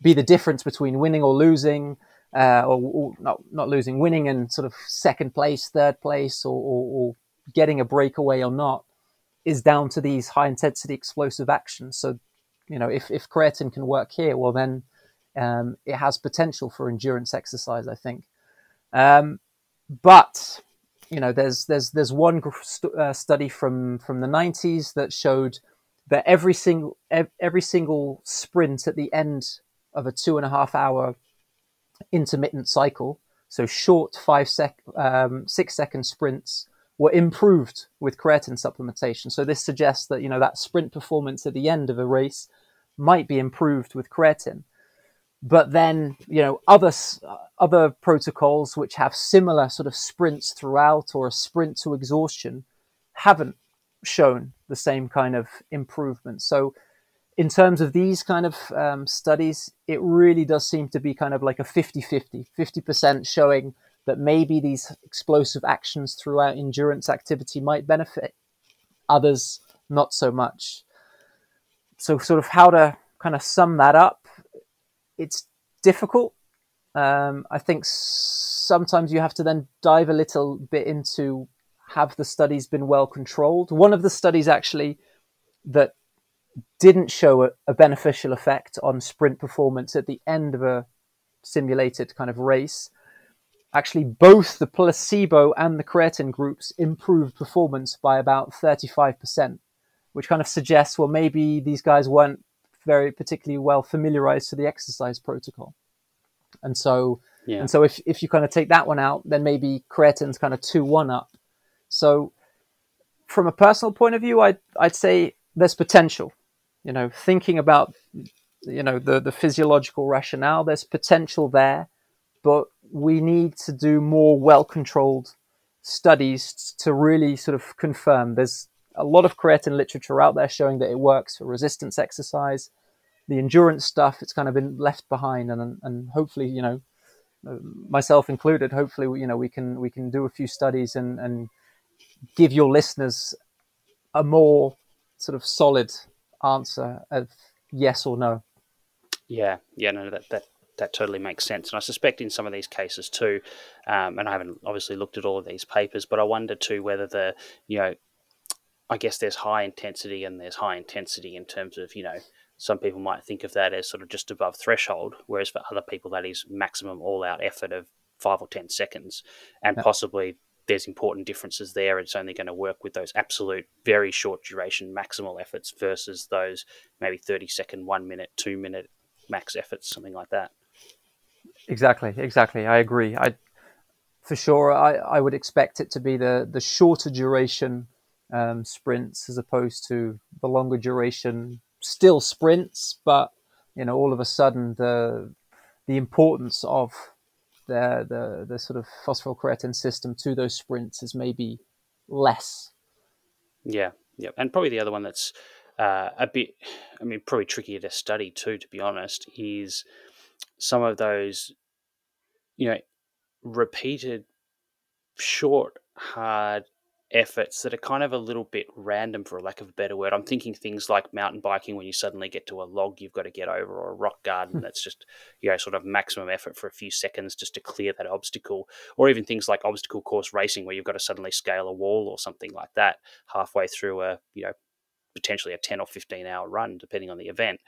be the difference between winning or losing, uh, or, or, not not losing, winning and sort of second place, third place, or, or, or getting a breakaway or not, is down to these high intensity explosive actions. So, you know, if if creatine can work here, well then um, it has potential for endurance exercise, I think. Um, but you know, there's there's there's one st- uh, study from from the 90s that showed that every single every single sprint at the end of a two and a half hour intermittent cycle, so short five sec um, six second sprints, were improved with creatine supplementation. So this suggests that you know that sprint performance at the end of a race might be improved with creatine. But then you know other other protocols which have similar sort of sprints throughout or a sprint to exhaustion haven't shown the same kind of improvement. So in terms of these kind of um, studies it really does seem to be kind of like a 50-50 50% showing that maybe these explosive actions throughout endurance activity might benefit others not so much so sort of how to kind of sum that up it's difficult. Um, I think sometimes you have to then dive a little bit into have the studies been well controlled. One of the studies actually that didn't show a, a, beneficial effect on sprint performance at the end of a simulated kind of race. Actually, both the placebo and the creatine groups improved performance by about 35%, which kind of suggests, well, maybe these guys weren't very particularly well familiarized to the exercise protocol. And so, yeah. and so if, if you kind of take that one out, then maybe creatine's kind of two one up. So from a personal point of view, I'd, I'd say there's potential, you know, thinking about, you know, the, the physiological rationale, there's potential there, but we need to do more well-controlled studies to really sort of confirm there's a lot of creatine literature out there showing that it works for resistance exercise. The endurance stuff, it's kind of been left behind, and and hopefully, you know, myself included, hopefully, you know, we can we can do a few studies and and give your listeners a more sort of solid answer of yes or no. Yeah, yeah, no, that that that totally makes sense. And I suspect in some of these cases too, um, and I haven't obviously looked at all of these papers, but I wonder too whether the you know I guess there's high intensity and there's high intensity in terms of, you know, some people might think of that as sort of just above threshold, whereas for other people, that is maximum all out effort of five or 10 seconds. And yeah. possibly there's important differences there. It's only going to work with those absolute very short duration maximal efforts versus those maybe 30 second, one minute, two minute max efforts, something like that. Exactly, exactly. I agree. I, for sure, I, I would expect it to be the, the shorter duration um, sprints as opposed to the longer duration, still sprints, but you know, all of a sudden the the importance of the the, the sort of phosphocreatine system to those sprints is maybe less. Yeah, Yep, and probably the other one that's uh, a bit, I mean, probably trickier to study too, to be honest, is some of those, you know, repeated short, hard efforts that are kind of a little bit random for lack of a better word. I'm thinking things like mountain biking when you suddenly get to a log you've got to get over or a rock garden hmm. that's just you know sort of maximum effort for a few seconds just to clear that obstacle or even things like obstacle course racing where you've got to suddenly scale a wall or something like that halfway through a you know potentially a 10 or 15 hour run depending on the event.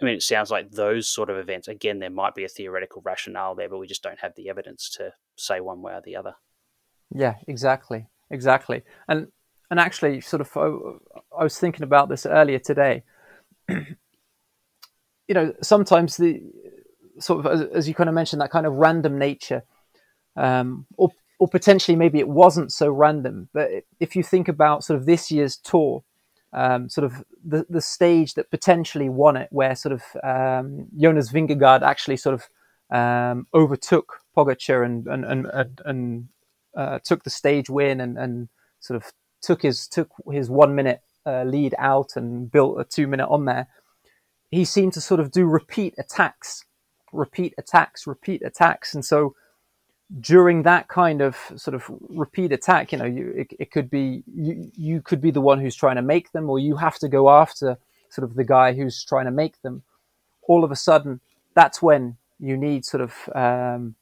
I mean, it sounds like those sort of events, again, there might be a theoretical rationale there, but we just don't have the evidence to say one way or the other. Yeah, exactly exactly. And and actually, sort of, I, was thinking about this earlier today. *clears throat* you know, sometimes the sort of, as, as, you kind of mentioned, that kind of random nature, um, or or potentially maybe it wasn't so random. But if you think about sort of this year's tour, um, sort of the the stage that potentially won it, where sort of um, Jonas Vingegaard actually sort of um, overtook Pogacar and and and, and uh, took the stage win and, and sort of took his took his one minute uh, lead out and built a two minute on there. He seemed to sort of do repeat attacks, repeat attacks, repeat attacks, and so during that kind of sort of repeat attack, you know, you, it, it could be you, you could be the one who's trying to make them, or you have to go after sort of the guy who's trying to make them. All of a sudden, that's when you need sort of um,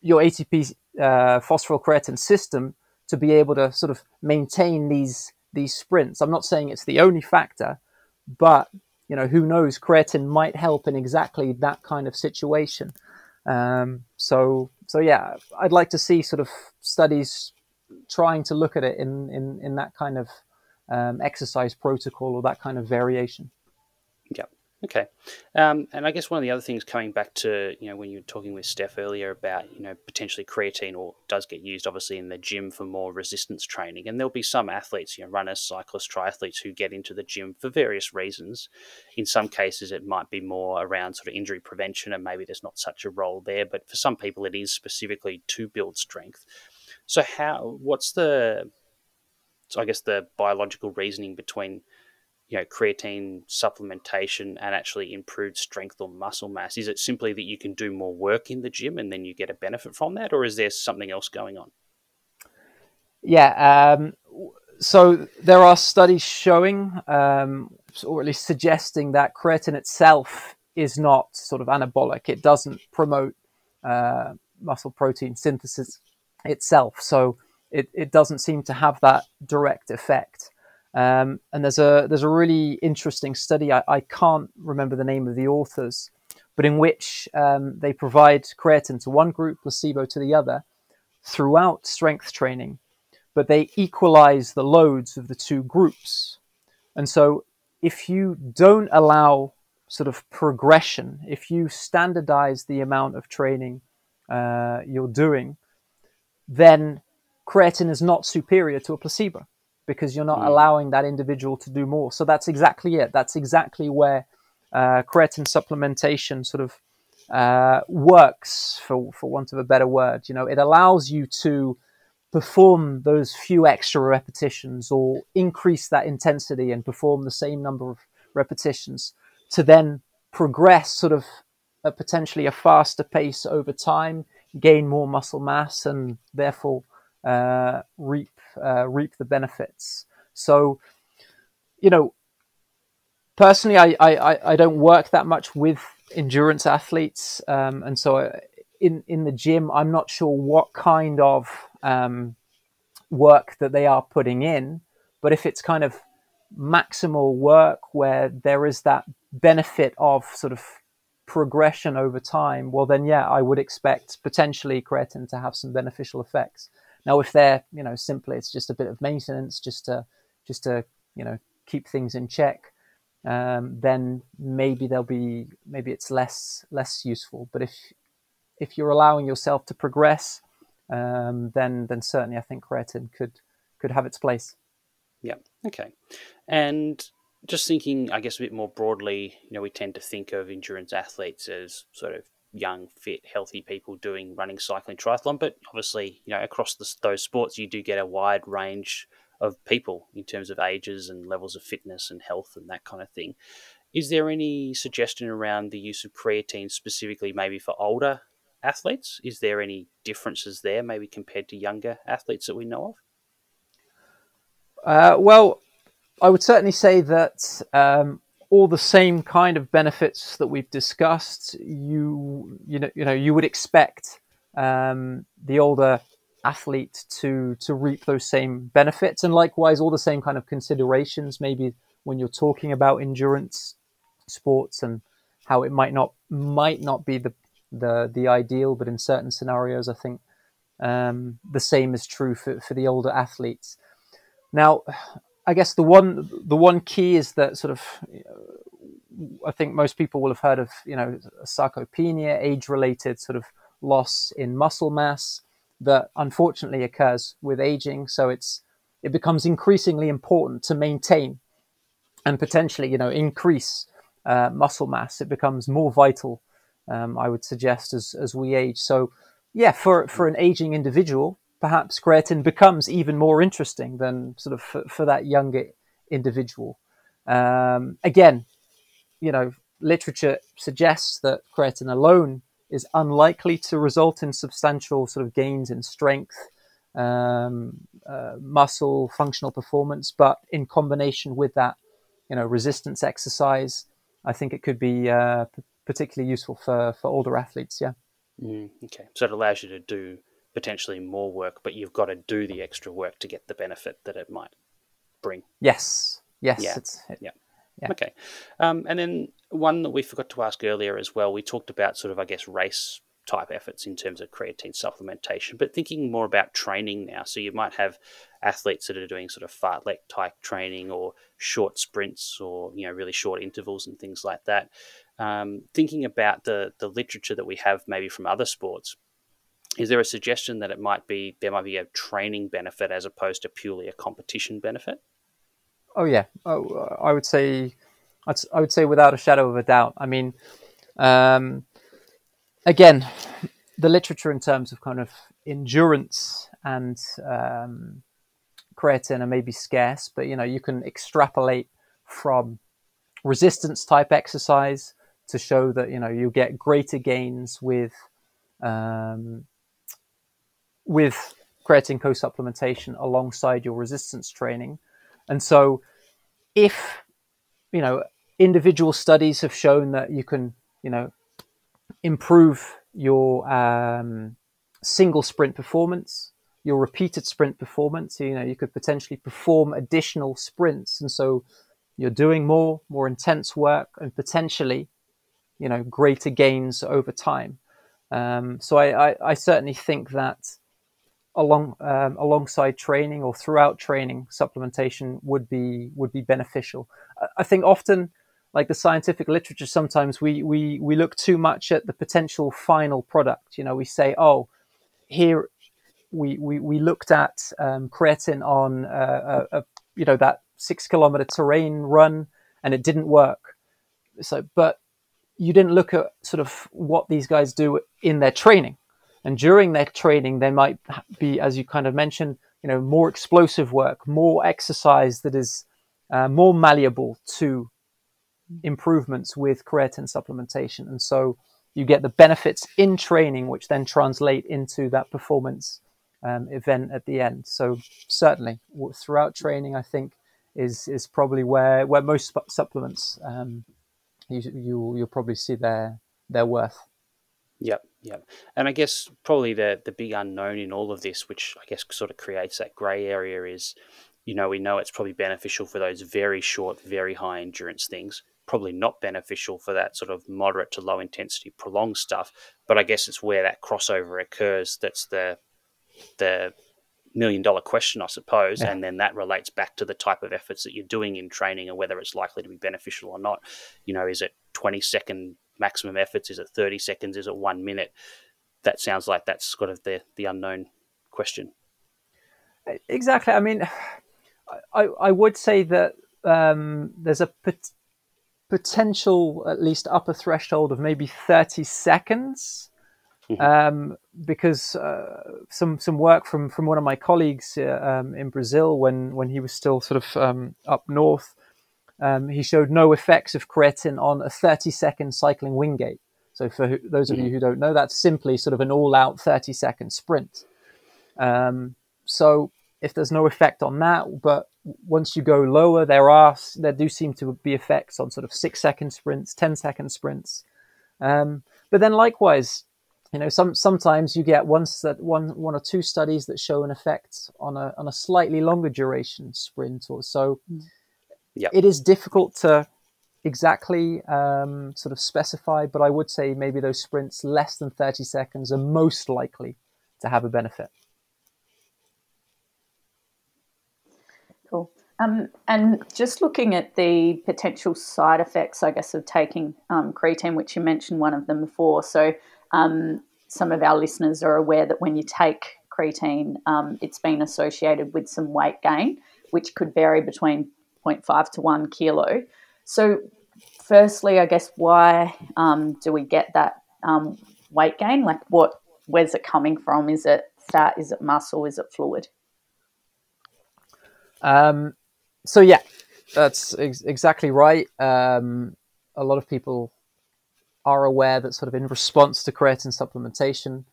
your ATP uh, phosphorylcreatine system to be able to sort of maintain these these sprints. I'm not saying it's the only factor, but you know who knows, creatine might help in exactly that kind of situation. Um, so so yeah, I'd like to see sort of studies trying to look at it in in, in that kind of um, exercise protocol or that kind of variation. Yeah. Okay, um, and I guess one of the other things coming back to you know when you were talking with Steph earlier about you know potentially creatine or does get used obviously in the gym for more resistance training, and there'll be some athletes, you know, runners, cyclists, triathletes who get into the gym for various reasons. In some cases, it might be more around sort of injury prevention, and maybe there's not such a role there. But for some people, it is specifically to build strength. So how? What's the? I guess the biological reasoning between you know creatine supplementation and actually improved strength or muscle mass? Is it simply that you can do more work in the gym and then you get a benefit from that, or is there something else going on? Yeah, um, so there are studies showing, um, or at least suggesting, that creatine itself is not sort of anabolic. It doesn't promote uh, muscle protein synthesis itself, so it, it doesn't seem to have that direct effect. Um, and there's a there's a really interesting study. I, I, can't remember the name of the authors, but in which um, they provide creatine to one group, placebo to the other, throughout strength training, but they equalize the loads of the two groups. And so, if you don't allow sort of progression, if you standardize the amount of training uh, you're doing, then creatine is not superior to a placebo because you're not mm. allowing that individual to do more. So that's exactly it. That's exactly where uh, creatine supplementation sort of uh, works, for for want of a better word. You know, it allows you to perform those few extra repetitions or increase that intensity and perform the same number of repetitions to then progress sort of a potentially a faster pace over time, gain more muscle mass, and therefore uh, reap uh, reap the benefits. So, you know, personally, I, I, I don't work that much with endurance athletes, um, and so uh, in in the gym, I'm not sure what kind of um, work that they are putting in. But if it's kind of maximal work where there is that benefit of sort of progression over time, well, then yeah, I would expect potentially creatine to have some beneficial effects. Now, if they're you know simply it's just a bit of maintenance, just to just to you know keep things in check, um, then maybe there'll be maybe it's less less useful. But if if you're allowing yourself to progress, um, then then certainly I think creatine could could have its place. Yeah. Okay. And just thinking, I guess a bit more broadly, you know, we tend to think of endurance athletes as sort of young, fit, healthy people doing running, cycling, triathlon. But obviously, you know, across the, those sports, you do get a wide range of people in terms of ages and levels of fitness and health and that kind of thing. Is there any suggestion around the use of creatine specifically, maybe for older athletes? Is there any differences there, maybe compared to younger athletes that we know of? Uh, well, I would certainly say that um, all the same kind of benefits that we've discussed, you you know you know you would expect um, the older athlete to to reap those same benefits, and likewise all the same kind of considerations. Maybe when you're talking about endurance sports and how it might not might not be the the the ideal, but in certain scenarios, I think um, the same is true for, for the older athletes. Now, I guess the one the one key is that sort of I think most people will have heard of you know sarcopenia, age related sort of loss in muscle mass that unfortunately occurs with aging. So it's it becomes increasingly important to maintain and potentially you know increase uh, muscle mass. It becomes more vital, um, I would suggest, as as we age. So yeah, for for an aging individual, perhaps creatine becomes even more interesting than sort of for, for that younger individual. Um, again, you know, literature suggests that creatine alone is unlikely to result in substantial sort of gains in strength, um, uh, muscle, functional performance, but in combination with that, you know, resistance exercise, I think it could be uh, p- particularly useful for, for older athletes. Yeah. Mm, okay, so it allows you to do potentially more work, but you've got to do the extra work to get the benefit that it might bring. Yes. Yes. Yeah. It, yeah. yeah. Okay. Um, and then one that we forgot to ask earlier as well, we talked about sort of, I guess, race type efforts in terms of creatine supplementation, but thinking more about training now. So you might have athletes that are doing sort of fartlek type training or short sprints or, you know, really short intervals and things like that. Um, thinking about the, the literature that we have maybe from other sports, is there a suggestion that it might be there might be a training benefit as opposed to purely a competition benefit? Oh yeah, oh, I would say, I would say without a shadow of a doubt. I mean, um, again, the literature in terms of kind of endurance and um, creatine are maybe scarce, but you know you can extrapolate from resistance type exercise to show that you know you get greater gains with um, with creatine co-supplementation alongside your resistance training. And so if, you know, individual studies have shown that you can, you know, improve your um, single sprint performance, your repeated sprint performance, you know, you could potentially perform additional sprints. And so you're doing more, more intense work and potentially, you know, greater gains over time. Um, so I, I, I certainly think that along um, alongside training or throughout training, supplementation would be would be beneficial. I think often, like the scientific literature, sometimes we we we look too much at the potential final product. You know, we say, oh, here we we, we looked at um, creatine on a, a, you know that six kilometer terrain run and it didn't work. So, but you didn't look at sort of what these guys do in their training and during their training, they might be, as you kind of mentioned, you know, more explosive work, more exercise that is uh, more malleable to improvements with creatine supplementation. And so you get the benefits in training, which then translate into that performance um, event at the end. So certainly throughout training, I think is is probably where where most supplements um, you, you you'll probably see their their worth. Yep. Yeah, and I guess probably the the big unknown in all of this, which I guess sort of creates that grey area, is you know we know it's probably beneficial for those very short, very high endurance things. Probably not beneficial for that sort of moderate to low intensity prolonged stuff. But I guess it's where that crossover occurs. That's the the million dollar question, I suppose. Yeah. And then that relates back to the type of efforts that you're doing in training and whether it's likely to be beneficial or not. You know, is it 20 second maximum efforts? Is it 30 seconds? Is it one minute? That sounds like that's sort of the, the unknown question. Exactly. I mean, I, I would say that um, there's a pot- potential, at least upper threshold of maybe 30 seconds mm-hmm. um, because uh, some some work from from one of my colleagues uh, um, in Brazil when when he was still sort of um, up north, um, he showed no effects of creatine on a 30 second cycling Wingate. So for those of mm-hmm. you who don't know, that's simply sort of an all out 30 second sprint. Um, so if there's no effect on that, but once you go lower, there are there do seem to be effects on sort of six second sprints, 10 second sprints. Um, but then likewise, you know, some sometimes you get once that one one or two studies that show an effect on a on a slightly longer duration sprint or so. Yep. It is difficult to exactly um, sort of specify, but I would say maybe those sprints less than 30 seconds are most likely to have a benefit. Cool. Um, and just looking at the potential side effects, I guess, of taking um, creatine, which you mentioned one of them before. So, um, some of our listeners are aware that when you take creatine, um, it's been associated with some weight gain, which could vary between 0.5 to 1 kilo. So, firstly, I guess, why um, do we get that um, weight gain? Like, what, where's it coming from? Is it fat? Is it muscle? Is it fluid? Um, so yeah, that's ex- exactly right. Um, a lot of people are aware that sort of in response to creatine supplementation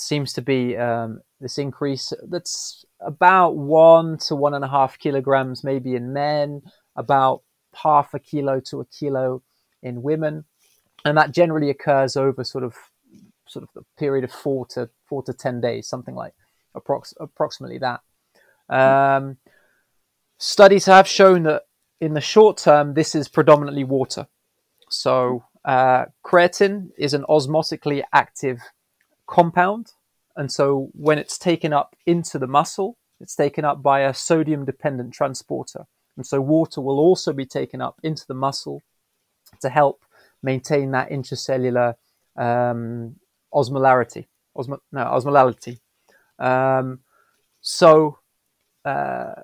seems to be um, this increase that's about one to one and a half kilograms maybe in men, about half a kilo to a kilo in women, and that generally occurs over sort of sort of the period of four to four to ten days, something like approx- approximately that. Um, Studies have shown that in the short term, this is predominantly water. So, uh, creatine is an osmotically active compound. And so, when it's taken up into the muscle, it's taken up by a sodium dependent transporter. And so, water will also be taken up into the muscle to help maintain that intracellular um, osmolarity. Osmo- no, osmolality. Um, so, uh,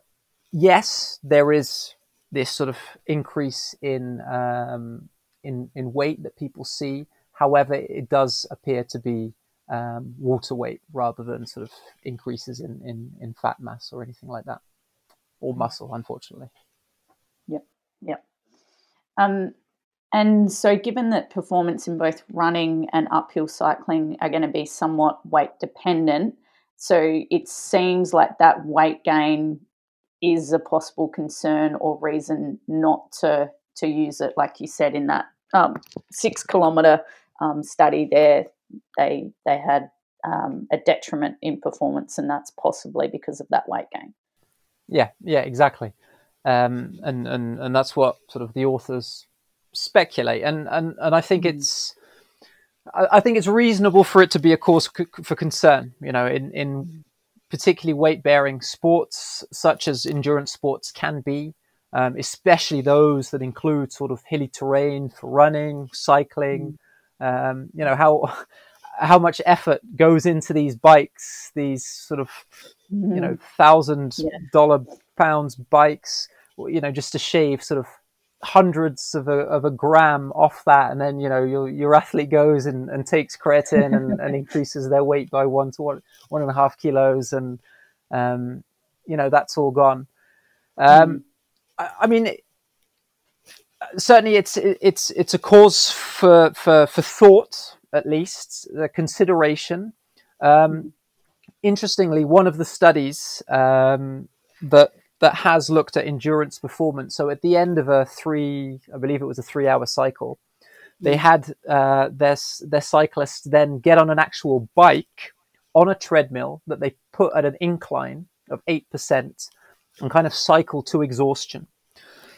yes, there is this sort of increase in um, in in weight that people see. However, it does appear to be um, water weight rather than sort of increases in, in, in fat mass or anything like that, or muscle, unfortunately. Yep, yep. Um, and so, given that performance in both running and uphill cycling are going to be somewhat weight dependent, so it seems like that weight gain is a possible concern or reason not to to use it. Like you said in that um, six kilometer um, study, there they they had um, a detriment in performance, and that's possibly because of that weight gain. Yeah, yeah, exactly, um, and and and that's what sort of the authors speculate, and and and I think mm-hmm. it's. I think it's reasonable for it to be a cause for concern. You know, in, in particularly weight bearing sports, such as endurance sports can be, um, especially those that include sort of hilly terrain for running, cycling. Um, you know, how, how much effort goes into these bikes, these sort of, mm. you know, mm-hmm. thousand dollar pounds bikes, you know, just to shave sort of hundreds of a, of a gram off that and then you know your, your athlete goes and, and takes creatine and, and *laughs* increases their weight by one to one one and a half kilos and um, you know that's all gone um, mm. I, I, mean certainly it's it's it's a cause for for, for thought at least the consideration um, interestingly one of the studies um, that that has looked at endurance performance. So at the end of a three, I believe it was a three hour cycle, they mm. had uh, their, their cyclists then get on an actual bike on a treadmill that they put at an incline of 8% and kind of cycle to exhaustion.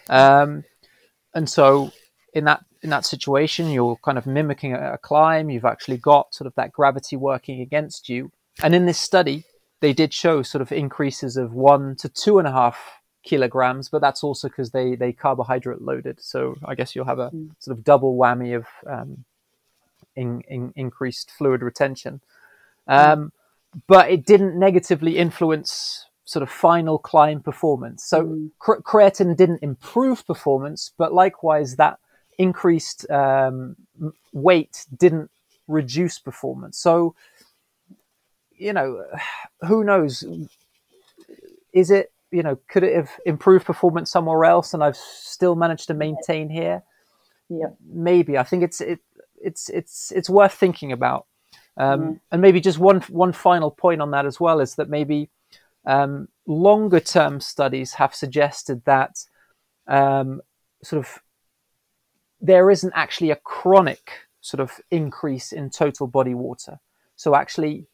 Um, and so in that in that situation, you're kind of mimicking a, a climb. You've actually got sort of that gravity working against you. And in this study, they did show sort of increases of one to two and a half kilograms, but that's also because they they carbohydrate loaded. So I guess you'll have a mm. sort of double whammy of um, in, in, increased fluid retention. Mm. Um. But it didn't negatively influence sort of final climb performance. So mm. creatine didn't improve performance, but likewise that increased um, weight didn't reduce performance. So, you know, who knows? Is it you know could it have improved performance somewhere else, and I've still managed to maintain here? Yeah, maybe. I think it's it it's it's it's worth thinking about. Um, Mm. And maybe just one one final point on that as well is that maybe um, longer term studies have suggested that um, sort of there isn't actually a chronic sort of increase in total body water. So actually,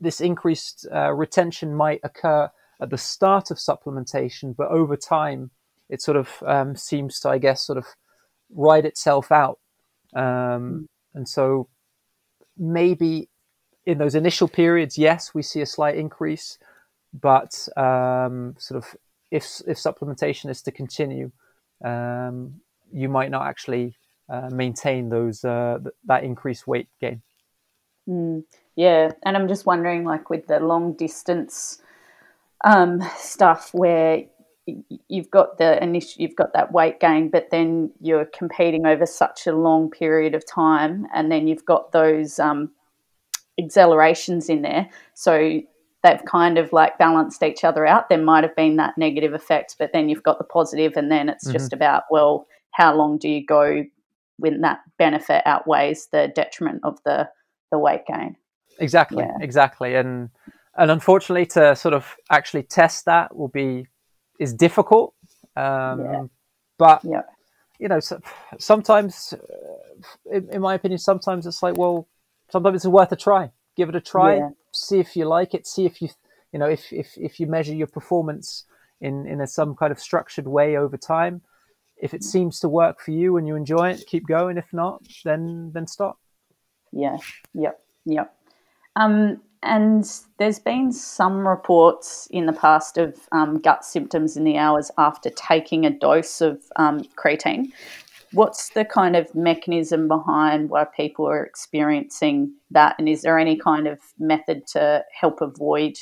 this increased uh, retention might occur at the start of supplementation, but over time, it sort of um, seems to, I guess, sort of ride itself out. Um, and so maybe in those initial periods, yes, we see a slight increase, but um, sort of if if supplementation is to continue, um, you might not actually uh, maintain those uh, th- that increased weight gain. Mm, yeah, and I'm just wondering, like with the long distance um, stuff, where you've got the initial, you've got that weight gain, but then you're competing over such a long period of time, and then you've got those um, accelerations in there, so they've kind of like balanced each other out. There might have been that negative effect, but then you've got the positive, and then it's just about well, how long do you go when that benefit outweighs the detriment of the the weight gain? Exactly, Yeah. exactly, and and unfortunately, to sort of actually test that will be is difficult. Um, Yeah. But Yeah. you know, so, sometimes, uh, in, in my opinion, sometimes it's like, well, sometimes it's worth a try. Give it a try. See if you like it. See if you, you know, if if if you measure your performance in in a, some kind of structured way over time. If it seems to work for you and you enjoy it, keep going. If not, then then stop. Yeah, yep, yep. Um, and there's been some reports in the past of um, gut symptoms in the hours after taking a dose of um, creatine. What's the kind of mechanism behind why people are experiencing that? And is there any kind of method to help avoid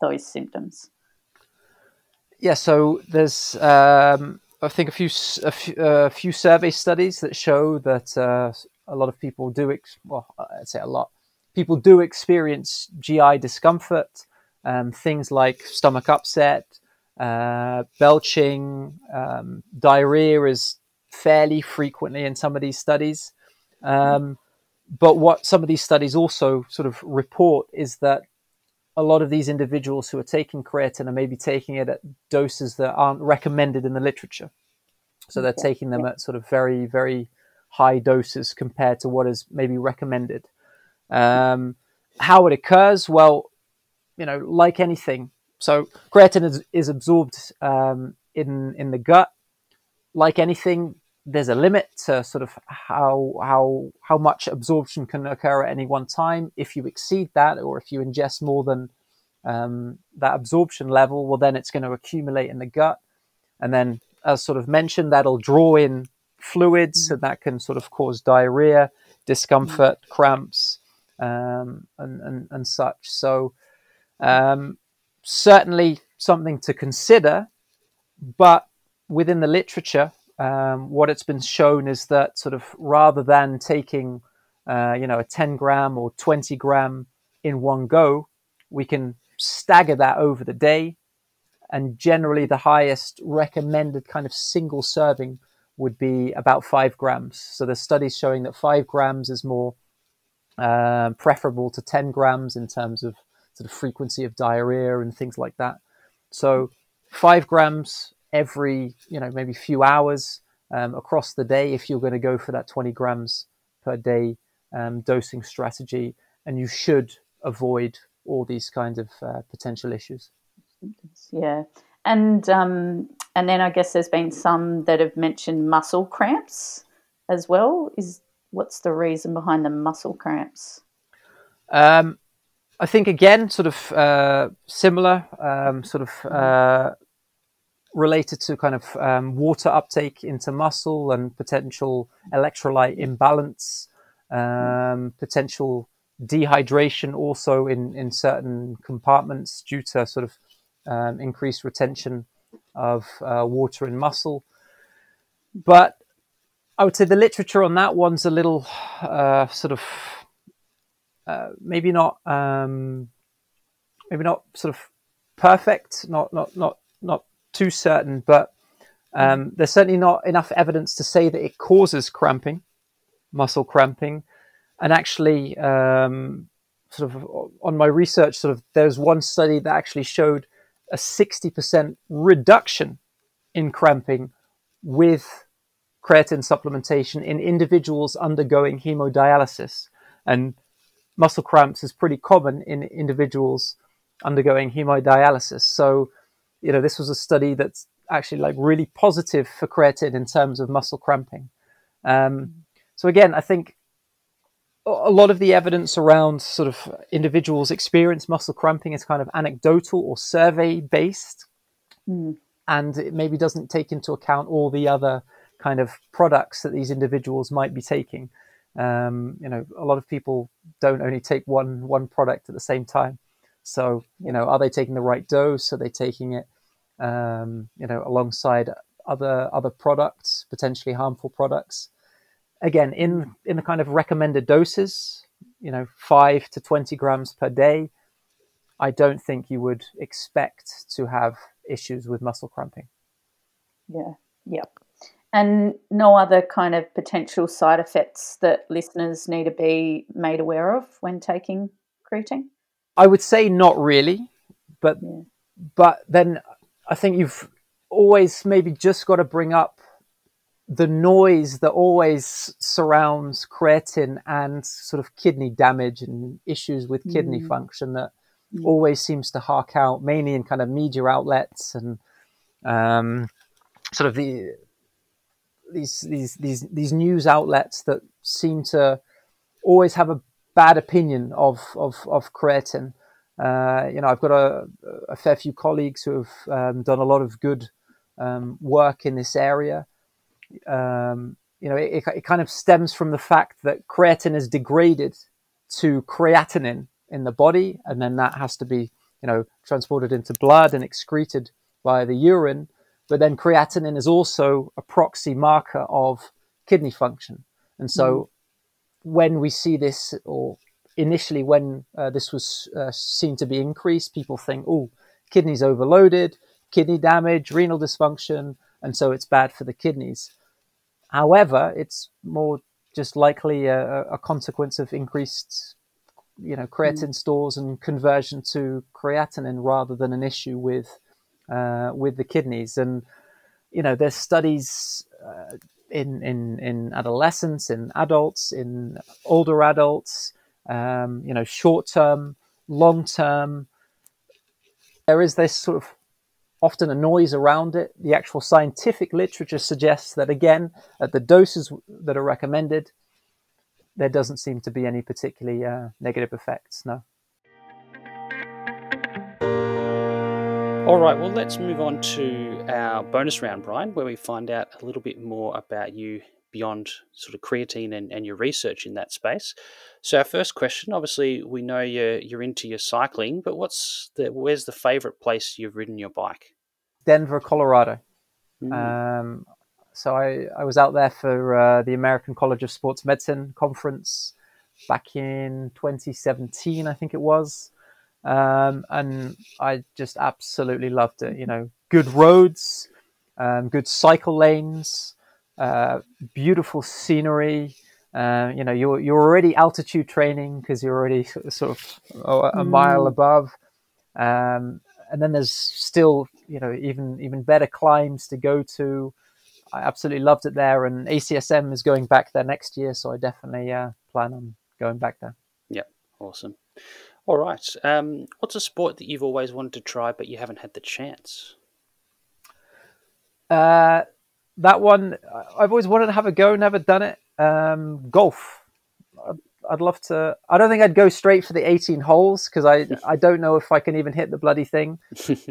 those symptoms? Yeah, so there's um, I think a few a few, uh, few survey studies that show that uh, a lot of people do ex- well I'd say a lot people do experience GI discomfort, um, things like stomach upset, uh, belching, um, diarrhea is fairly frequently in some of these studies. Um, but what some of these studies also sort of report is that a lot of these individuals who are taking creatine are maybe taking it at doses that aren't recommended in the literature. So they're taking them at sort of very, very high doses compared to what is maybe recommended. Um, how it occurs, well, you know, like anything. So creatine is, is absorbed um, in in the gut. Like anything, there's a limit to sort of how how how much absorption can occur at any one time. If you exceed that, or if you ingest more than um, that absorption level, well, then it's going to accumulate in the gut, and then, as sort of mentioned, that'll draw in fluids, and that can sort of cause diarrhea, discomfort, cramps, um, and, and and such. So, um, certainly something to consider, but within the literature, um, what it's been shown is that sort of rather than taking, uh, you know, a 10 gram or 20 gram in one go, we can stagger that over the day. And generally, the highest recommended kind of single serving would be about five grams. So there's studies showing that five grams is more uh, preferable to 10 grams in terms of sort of frequency of diarrhea and things like that. So five grams every, you know, maybe few hours um, across the day if you're going to go for that 20 grams per day um, dosing strategy. And you should avoid all these kinds of uh, potential issues. Yeah, and um, and then I guess there's been some that have mentioned muscle cramps as well. Is what's the reason behind the muscle cramps? Um, I think again, sort of uh, similar, um, sort of uh, related to kind of um, water uptake into muscle and potential electrolyte imbalance, um, potential dehydration also in, in certain compartments due to sort of um, increased retention of uh, water in muscle. But I would say the literature on that one's a little uh, sort of uh, maybe not um, maybe not sort of perfect, not not not not too certain, but um, there's certainly not enough evidence to say that it causes cramping, muscle cramping, and actually, um, sort of on my research, sort of there's one study that actually showed a 60% reduction in cramping with creatine supplementation in individuals undergoing hemodialysis. And muscle cramps is pretty common in individuals undergoing hemodialysis. So, you know, this was a study that's actually like really positive for creatine in terms of muscle cramping. Um, so again, I think a lot of the evidence around sort of individuals experience muscle cramping is kind of anecdotal or survey based. Mm. And it maybe doesn't take into account all the other kind of products that these individuals might be taking. Um, you know, a lot of people don't only take one one product at the same time. So, you know, are they taking the right dose? Are they taking it, um, you know, alongside other other products, potentially harmful products? Again, in in the kind of recommended doses, you know, five to twenty grams per day. I don't think you would expect to have issues with muscle cramping. Yeah. Yep and no other kind of potential side effects that listeners need to be made aware of when taking creatine? I would say not really, but yeah. but then I think you've always maybe just got to bring up the noise that always surrounds creatine and sort of kidney damage and issues with kidney mm. function that mm. always seems to hark out mainly in kind of media outlets and um, sort of the these these these these news outlets that seem to always have a bad opinion of of, of creatine. Uh, you know, I've got a, a, fair few colleagues who have um, done a lot of good um, work in this area. Um, you know, it, it, kind of stems from the fact that creatine is degraded to creatinine in the body, and then that has to be, you know, transported into blood and excreted via the urine. But then creatinine is also a proxy marker of kidney function. And so mm. When we see this, or initially when uh, this was uh, seen to be increased, people think, oh, kidneys overloaded, kidney damage, renal dysfunction, and so it's bad for the kidneys. However, it's more just likely a, a consequence of increased, you know, creatine mm. stores and conversion to creatinine rather than an issue with uh, with the kidneys. And you know, there's studies uh, in in in adolescents, in adults, in older adults. Um, you know, short term, long term. There is this sort of often a noise around it. The actual scientific literature suggests that again, at the doses that are recommended, there doesn't seem to be any particularly uh, negative effects. No. All right, well, let's move on to our bonus round, Bryan, where we find out a little bit more about you beyond sort of creatine and, and your research in that space. So, our first question obviously, we know you're, you're into your cycling, but what's the, where's the favorite place you've ridden your bike? Denver, Colorado. Mm. Um, so, I, I was out there for uh, the American College of Sports Medicine conference back in 2017, I think it was. Um, and I just absolutely loved it. You know, good roads, um, good cycle lanes, uh, beautiful scenery. Uh, you know, you're you're already altitude training because you're already sort of a, a mm. mile above, um, and then there's still you know even even better climbs to go to. I absolutely loved it there, and ACSM is going back there next year, so I definitely uh, plan on going back there. Yeah, awesome. All right. Um, what's a sport that you've always wanted to try but you haven't had the chance? Uh, that one, I've always wanted to have a go, never done it. Um, golf. I'd, I'd, love to. I don't think I'd go straight for the 18 holes because I, *laughs* I don't know if I can even hit the bloody thing.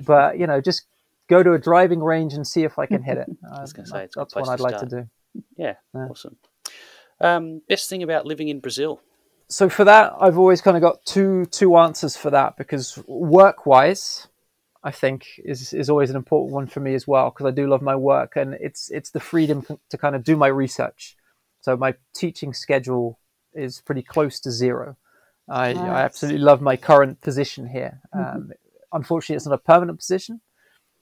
but, you know, just go to a driving range and see if I can hit it. *laughs* I was going to say, it's that's what I'd like to do. Yeah, yeah. awesome. Um, best thing about living in Brazil? So for that, I've always kind of got two two answers for that because work wise, I think is is always an important one for me as well because I do love my work and it's it's the freedom to kind of do my research. So my teaching schedule is pretty close to zero. I, nice. I absolutely love my current position here. Mm-hmm. Um, unfortunately, it's not a permanent position,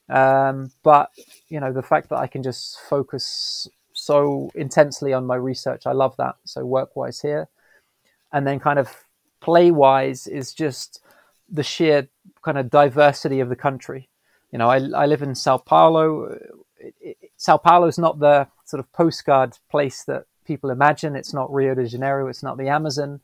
um, but you know the fact that I can just focus so intensely on my research, I love that. So work wise here, and then kind of play wise is just the sheer kind of diversity of the country. You know, I, I live in Sao Paulo. It, it, Sao Paulo is not the sort of postcard place that people imagine. It's not Rio de Janeiro. It's not the Amazon.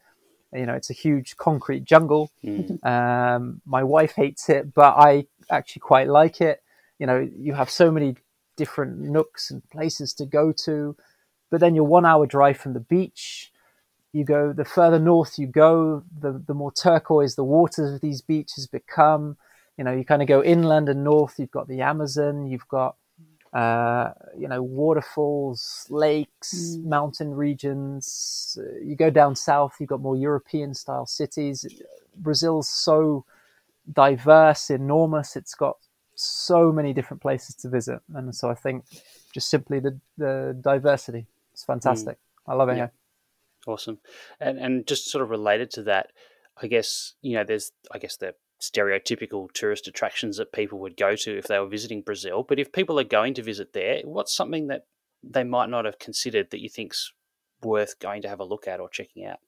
You know, it's a huge concrete jungle. Mm. Um, my wife hates it, but I actually quite like it. You know, you have so many different nooks and places to go to, but then you're one hour drive from the beach. You go the further north you go, the the more turquoise the waters of these beaches become. You know, you kind of go inland and north. You've got the Amazon. You've got uh, you know, waterfalls, lakes, mm. mountain regions. You go down south, you've got more European style cities. Brazil's so diverse, enormous. It's got so many different places to visit. And so I think just simply the, the diversity is fantastic. Mm. I love it yeah. Awesome. And, and just sort of related to that, I guess, you know, there's, I guess the stereotypical tourist attractions that people would go to if they were visiting Brazil. But if people are going to visit there, what's something that they might not have considered that you think's worth going to have a look at or checking out?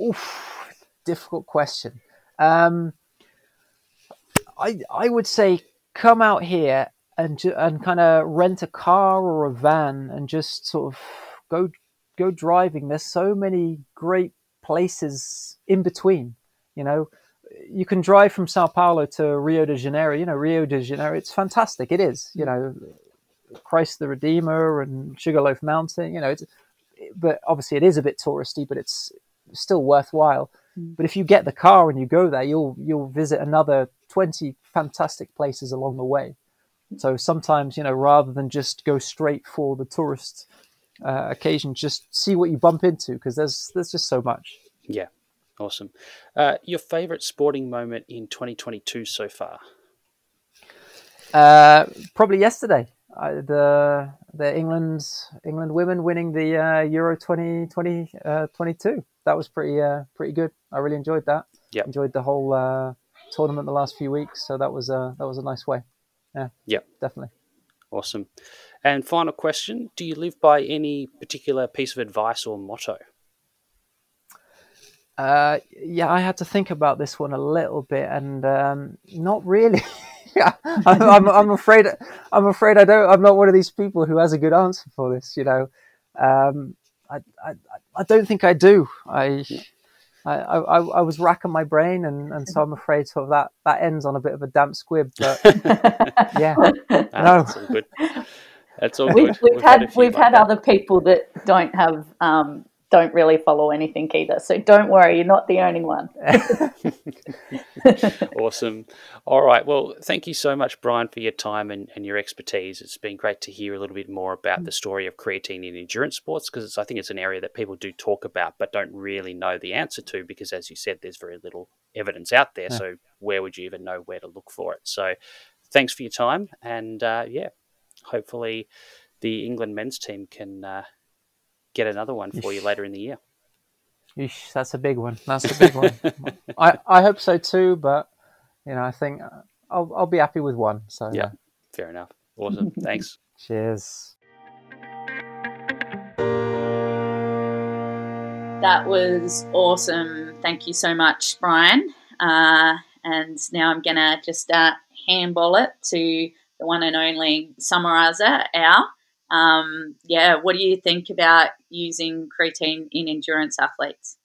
Oof, difficult question. Um, I I would say come out here and and kind of rent a car or a van and just sort of go go driving. There's so many great places in between. You know, you can drive from Sao Paulo to Rio de Janeiro. You know, Rio de Janeiro, it's fantastic. It is. You know, Christ the Redeemer and Sugarloaf Mountain. You know, it's, but obviously it is a bit touristy, but it's still worthwhile. Mm. But if you get the car and you go there, you'll you'll visit another twenty fantastic places along the way. So sometimes, you know, rather than just go straight for the tourist uh, occasion, just see what you bump into because there's there's just so much. Yeah, Awesome. Uh, your favourite sporting moment in 2022 so far? Uh, probably yesterday. the the England England women winning the uh, Euro 2022. Uh, that was pretty uh, pretty good. I really enjoyed that. Yeah. Enjoyed the whole uh, tournament the last few weeks. So that was uh, that was a nice way. Yeah. Yeah. Definitely. Awesome. And final question: Do you live by any particular piece of advice or motto? Uh, yeah, I had to think about this one a little bit, and um, not really. yeah, *laughs* I'm, I'm, I'm, afraid. I'm afraid I don't. I'm not one of these people who has a good answer for this. You know, um, I, I, I don't think I do. I, I, I, I was racking my brain, and, and so I'm afraid sort of that that ends on a bit of a damp squib. But *laughs* yeah, *laughs* no, that's all good. That's all we, good. We've, we've had, had we've had other people that don't have um, don't really follow anything either. So don't worry, you're not the only one. *laughs* awesome. All right. Well, thank you so much, Bryan, for your time and, and your expertise. It's been great to hear a little bit more about the story of creatine in endurance sports because I think it's an area that people do talk about but don't really know the answer to because, as you said, there's very little evidence out there. Yeah. So where would you even know where to look for it? So thanks for your time. And uh, yeah, hopefully the England men's team can. Uh, get another one for you later in the year. Eesh, that's a big one. That's a big one. *laughs* I, I hope so too, but you know, I think I'll I'll be happy with one. So yeah, uh, fair enough. Awesome. *laughs* Thanks. Cheers. That was awesome. Thank you so much, Bryan. Uh, and now I'm gonna just uh, handball it to the one and only summarizer, our um, yeah, what do you think about using creatine in endurance athletes?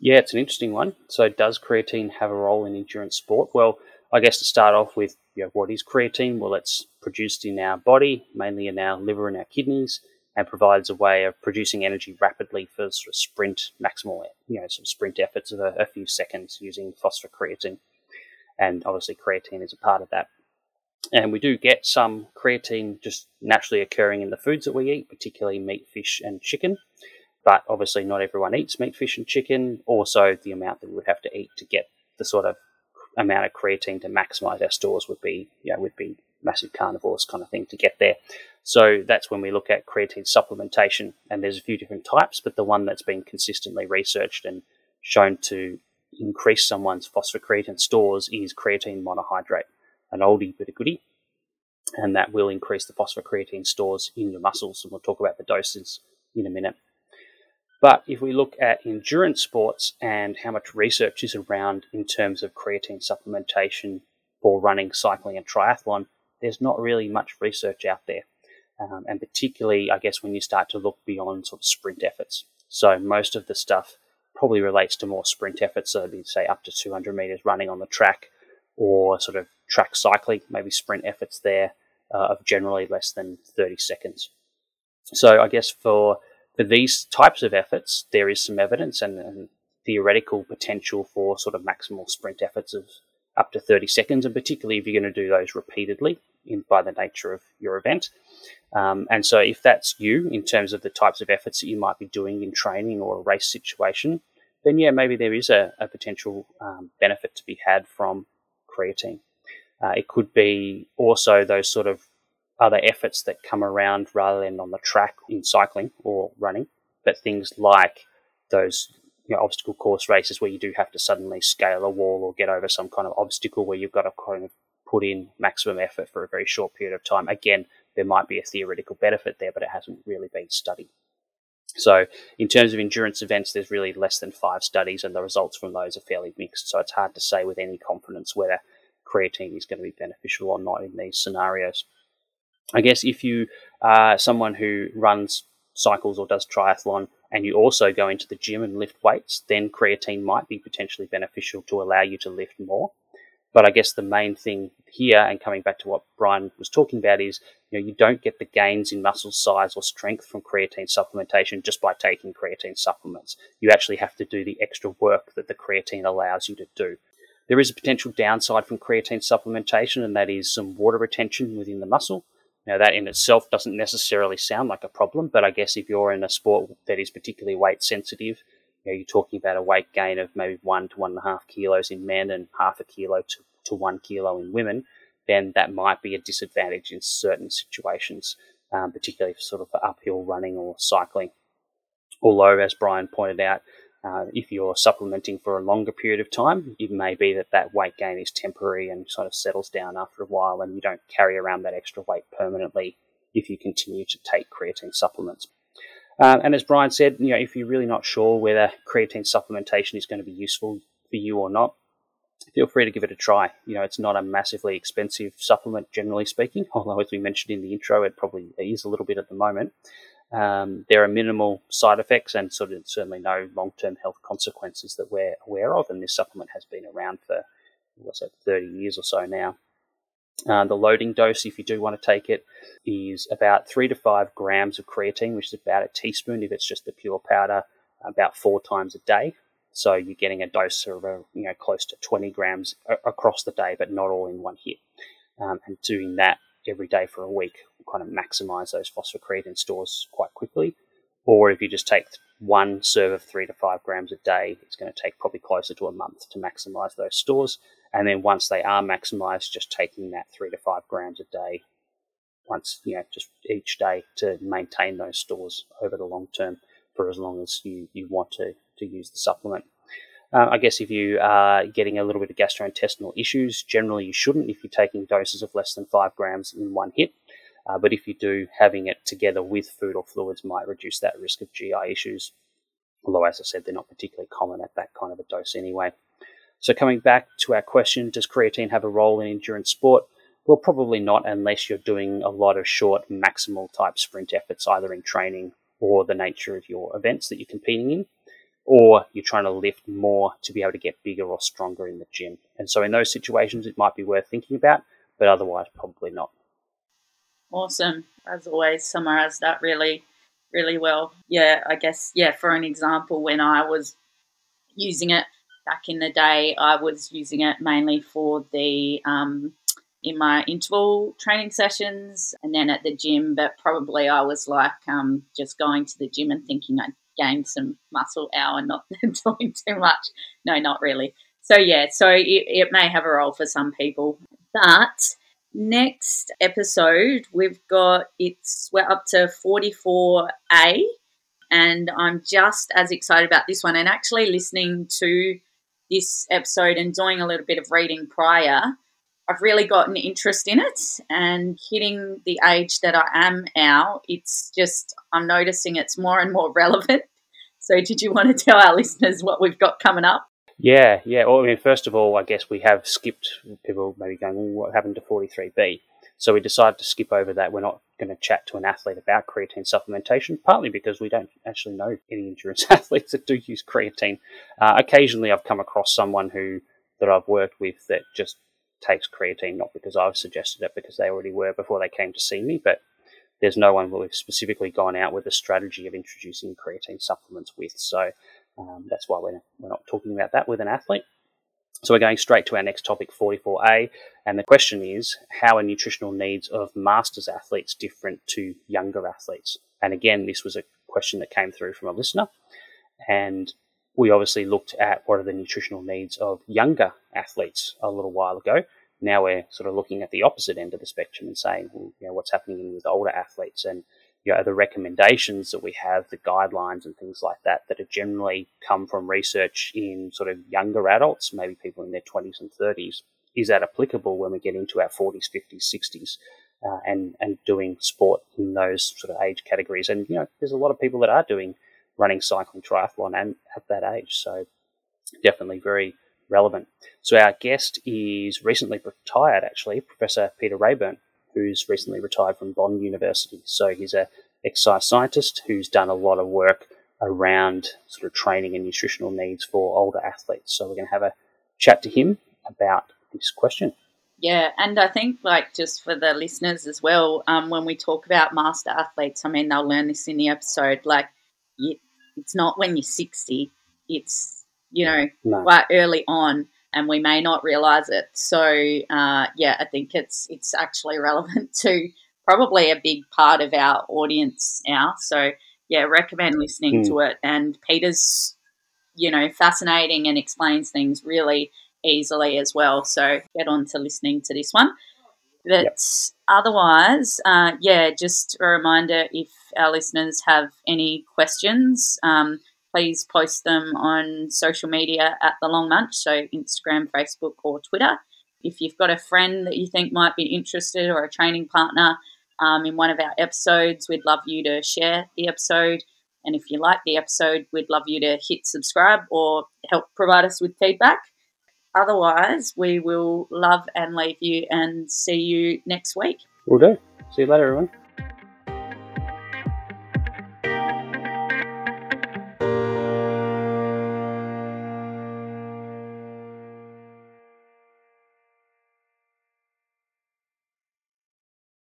Yeah, it's an interesting one. So, does creatine have a role in endurance sport? Well, I guess to start off with, you know, what is creatine? Well, it's produced in our body, mainly in our liver and our kidneys, and provides a way of producing energy rapidly for sort of sprint, maximal, you know, of sprint efforts of a, a few seconds using phosphocreatine. And obviously, creatine is a part of that. And we do get some creatine just naturally occurring in the foods that we eat, particularly meat, fish, and chicken. But obviously, not everyone eats meat, fish, and chicken. Also, the amount that we would have to eat to get the sort of amount of creatine to maximize our stores would be, you know, would be massive carnivores kind of thing to get there. So that's when we look at creatine supplementation, and there's a few different types, but the one that's been consistently researched and shown to increase someone's phosphocreatine stores is creatine monohydrate, an oldie but a goodie. And that will increase the phosphocreatine stores in your muscles. And we'll talk about the doses in a minute. But if we look at endurance sports and how much research is around in terms of creatine supplementation for running, cycling, and triathlon, there's not really much research out there. Um, and particularly, I guess, when you start to look beyond sort of sprint efforts. So most of the stuff probably relates to more sprint efforts, so it'd be, say up to 200 meters running on the track, or sort of track cycling, maybe sprint efforts there uh, of generally less than 30 seconds. So I guess for for these types of efforts, there is some evidence and, and theoretical potential for sort of maximal sprint efforts of up to 30 seconds, and particularly if you're going to do those repeatedly in, by the nature of your event. Um, and so, if that's you in terms of the types of efforts that you might be doing in training or a race situation, then yeah, maybe there is a, a potential um, benefit to be had from creatine. Uh, it could be also those sort of other efforts that come around rather than on the track in cycling or running, but things like those you know, obstacle course races where you do have to suddenly scale a wall or get over some kind of obstacle where you've got to kind of put in maximum effort for a very short period of time. Again, there might be a theoretical benefit there, but it hasn't really been studied. So, in terms of endurance events, there's really less than five studies, and the results from those are fairly mixed. So, it's hard to say with any confidence whether creatine is going to be beneficial or not in these scenarios. I guess if you are someone who runs cycles or does triathlon and you also go into the gym and lift weights, then creatine might be potentially beneficial to allow you to lift more. But I guess the main thing here, and coming back to what Bryan was talking about, is you know you don't get the gains in muscle size or strength from creatine supplementation just by taking creatine supplements. You actually have to do the extra work that the creatine allows you to do. There is a potential downside from creatine supplementation, and that is some water retention within the muscle. Now, that in itself doesn't necessarily sound like a problem, but I guess if you're in a sport that is particularly weight sensitive, you know, you're talking about a weight gain of maybe one to one and a half kilos in men and half a kilo to, to one kilo in women, then that might be a disadvantage in certain situations, um, particularly for sort of uphill running or cycling. Although, as Bryan pointed out, uh, if you're supplementing for a longer period of time, it may be that that weight gain is temporary and sort of settles down after a while, and you don't carry around that extra weight permanently if you continue to take creatine supplements. Um, and as Bryan said, you know, if you're really not sure whether creatine supplementation is going to be useful for you or not, feel free to give it a try. You know, it's not a massively expensive supplement, generally speaking, *laughs* although as we mentioned in the intro, it probably is a little bit at the moment. Um, there are minimal side effects and sort of certainly no long-term health consequences that we're aware of. And this supplement has been around for what's it, 30 years or so now. Uh, the loading dose, if you do want to take it, is about three to five grams of creatine, which is about a teaspoon if it's just the pure powder, about four times a day. So you're getting a dose of uh, you know close to 20 grams a- across the day, but not all in one hit. Um, and doing that every day for a week will kind of maximize those phosphocreatine stores quite quickly. Or if you just take one serve of three to five grams a day, it's going to take probably closer to a month to maximize those stores. And then once they are maximized, just taking that three to five grams a day, once, you know, just each day to maintain those stores over the long term for as long as you, you want to, to use the supplement. Uh, I guess if you are getting a little bit of gastrointestinal issues, generally you shouldn't if you're taking doses of less than five grams in one hit. Uh, but if you do, having it together with food or fluids might reduce that risk of GI issues. Although, as I said, they're not particularly common at that kind of a dose anyway. So, coming back to our question, does creatine have a role in endurance sport? Well, probably not unless you're doing a lot of short, maximal type sprint efforts, either in training or the nature of your events that you're competing in or you're trying to lift more to be able to get bigger or stronger in the gym. And so in those situations, it might be worth thinking about, but otherwise, probably not. Awesome. As always, summarized that really, really well. Yeah, I guess, yeah, for an example, when I was using it back in the day, I was using it mainly for the, um, in my interval training sessions and then at the gym, but probably I was like um, just going to the gym and thinking I gain some muscle hour, not *laughs* doing too much. No, not really. So yeah, so it, it may have a role for some people. But next episode we've got it's we're up to 44A and I'm just as excited about this one. And actually, listening to this episode and doing a little bit of reading prior, I've really got an interest in it. And hitting the age that I am now, it's just, I'm noticing it's more and more *laughs* relevant. So, did you want to tell our listeners what we've got coming up? Yeah, yeah. Well, I mean, first of all, I guess we have skipped people maybe going, well, what happened to 43B? So we decided to skip over that. We're not going to chat to an athlete about creatine supplementation, partly because we don't actually know any endurance *laughs* athletes that do use creatine. Uh, occasionally, I've come across someone who that I've worked with that just takes creatine, not because I've suggested it, because they already were before they came to see me, but there's no one we've specifically gone out with a strategy of introducing creatine supplements with. So um, that's why we're, we're not talking about that with an athlete. So we're going straight to our next topic, 44A, and the question is, how are nutritional needs of masters athletes different to younger athletes? And again, this was a question that came through from a listener, and we obviously looked at what are the nutritional needs of younger athletes a little while ago. Now we're sort of looking at the opposite end of the spectrum and saying, well, you know, what's happening with older athletes and you know, the recommendations that we have, the guidelines and things like that, that are generally come from research in sort of younger adults, maybe people in their 20s and 30s, is that applicable when we get into our 40s, 50s, 60s, uh, and and doing sport in those sort of age categories? And you know, there's a lot of people that are doing running, cycling, triathlon, and at that age, so definitely very relevant. So our guest is recently retired, actually, Professor Peter Reaburn who's recently retired from Bond University. So he's a exercise scientist who's done a lot of work around sort of training and nutritional needs for older athletes. So we're going to have a chat to him about this question. Yeah, and I think like just for the listeners as well, um, when we talk about master athletes, I mean they'll learn this in the episode. Like, it's not when you're 60; it's you know no. quite early on and we may not realize it. So uh, yeah, I think it's it's actually *laughs* relevant to probably a big part of our audience now. So yeah, recommend listening mm. to it. And Peter's you know fascinating and explains things really easily as well. So get on to listening to this one. But yep. otherwise, uh, yeah, just a reminder if our listeners have any questions. Um, please post them on social media at the Long Munch, so Instagram, Facebook, or Twitter. If you've got a friend that you think might be interested or a training partner um, in one of our episodes, we'd love you to share the episode. And if you like the episode, we'd love you to hit subscribe or help provide us with feedback. Otherwise, we will love and leave you and see you next week. We'll do. See you later, everyone.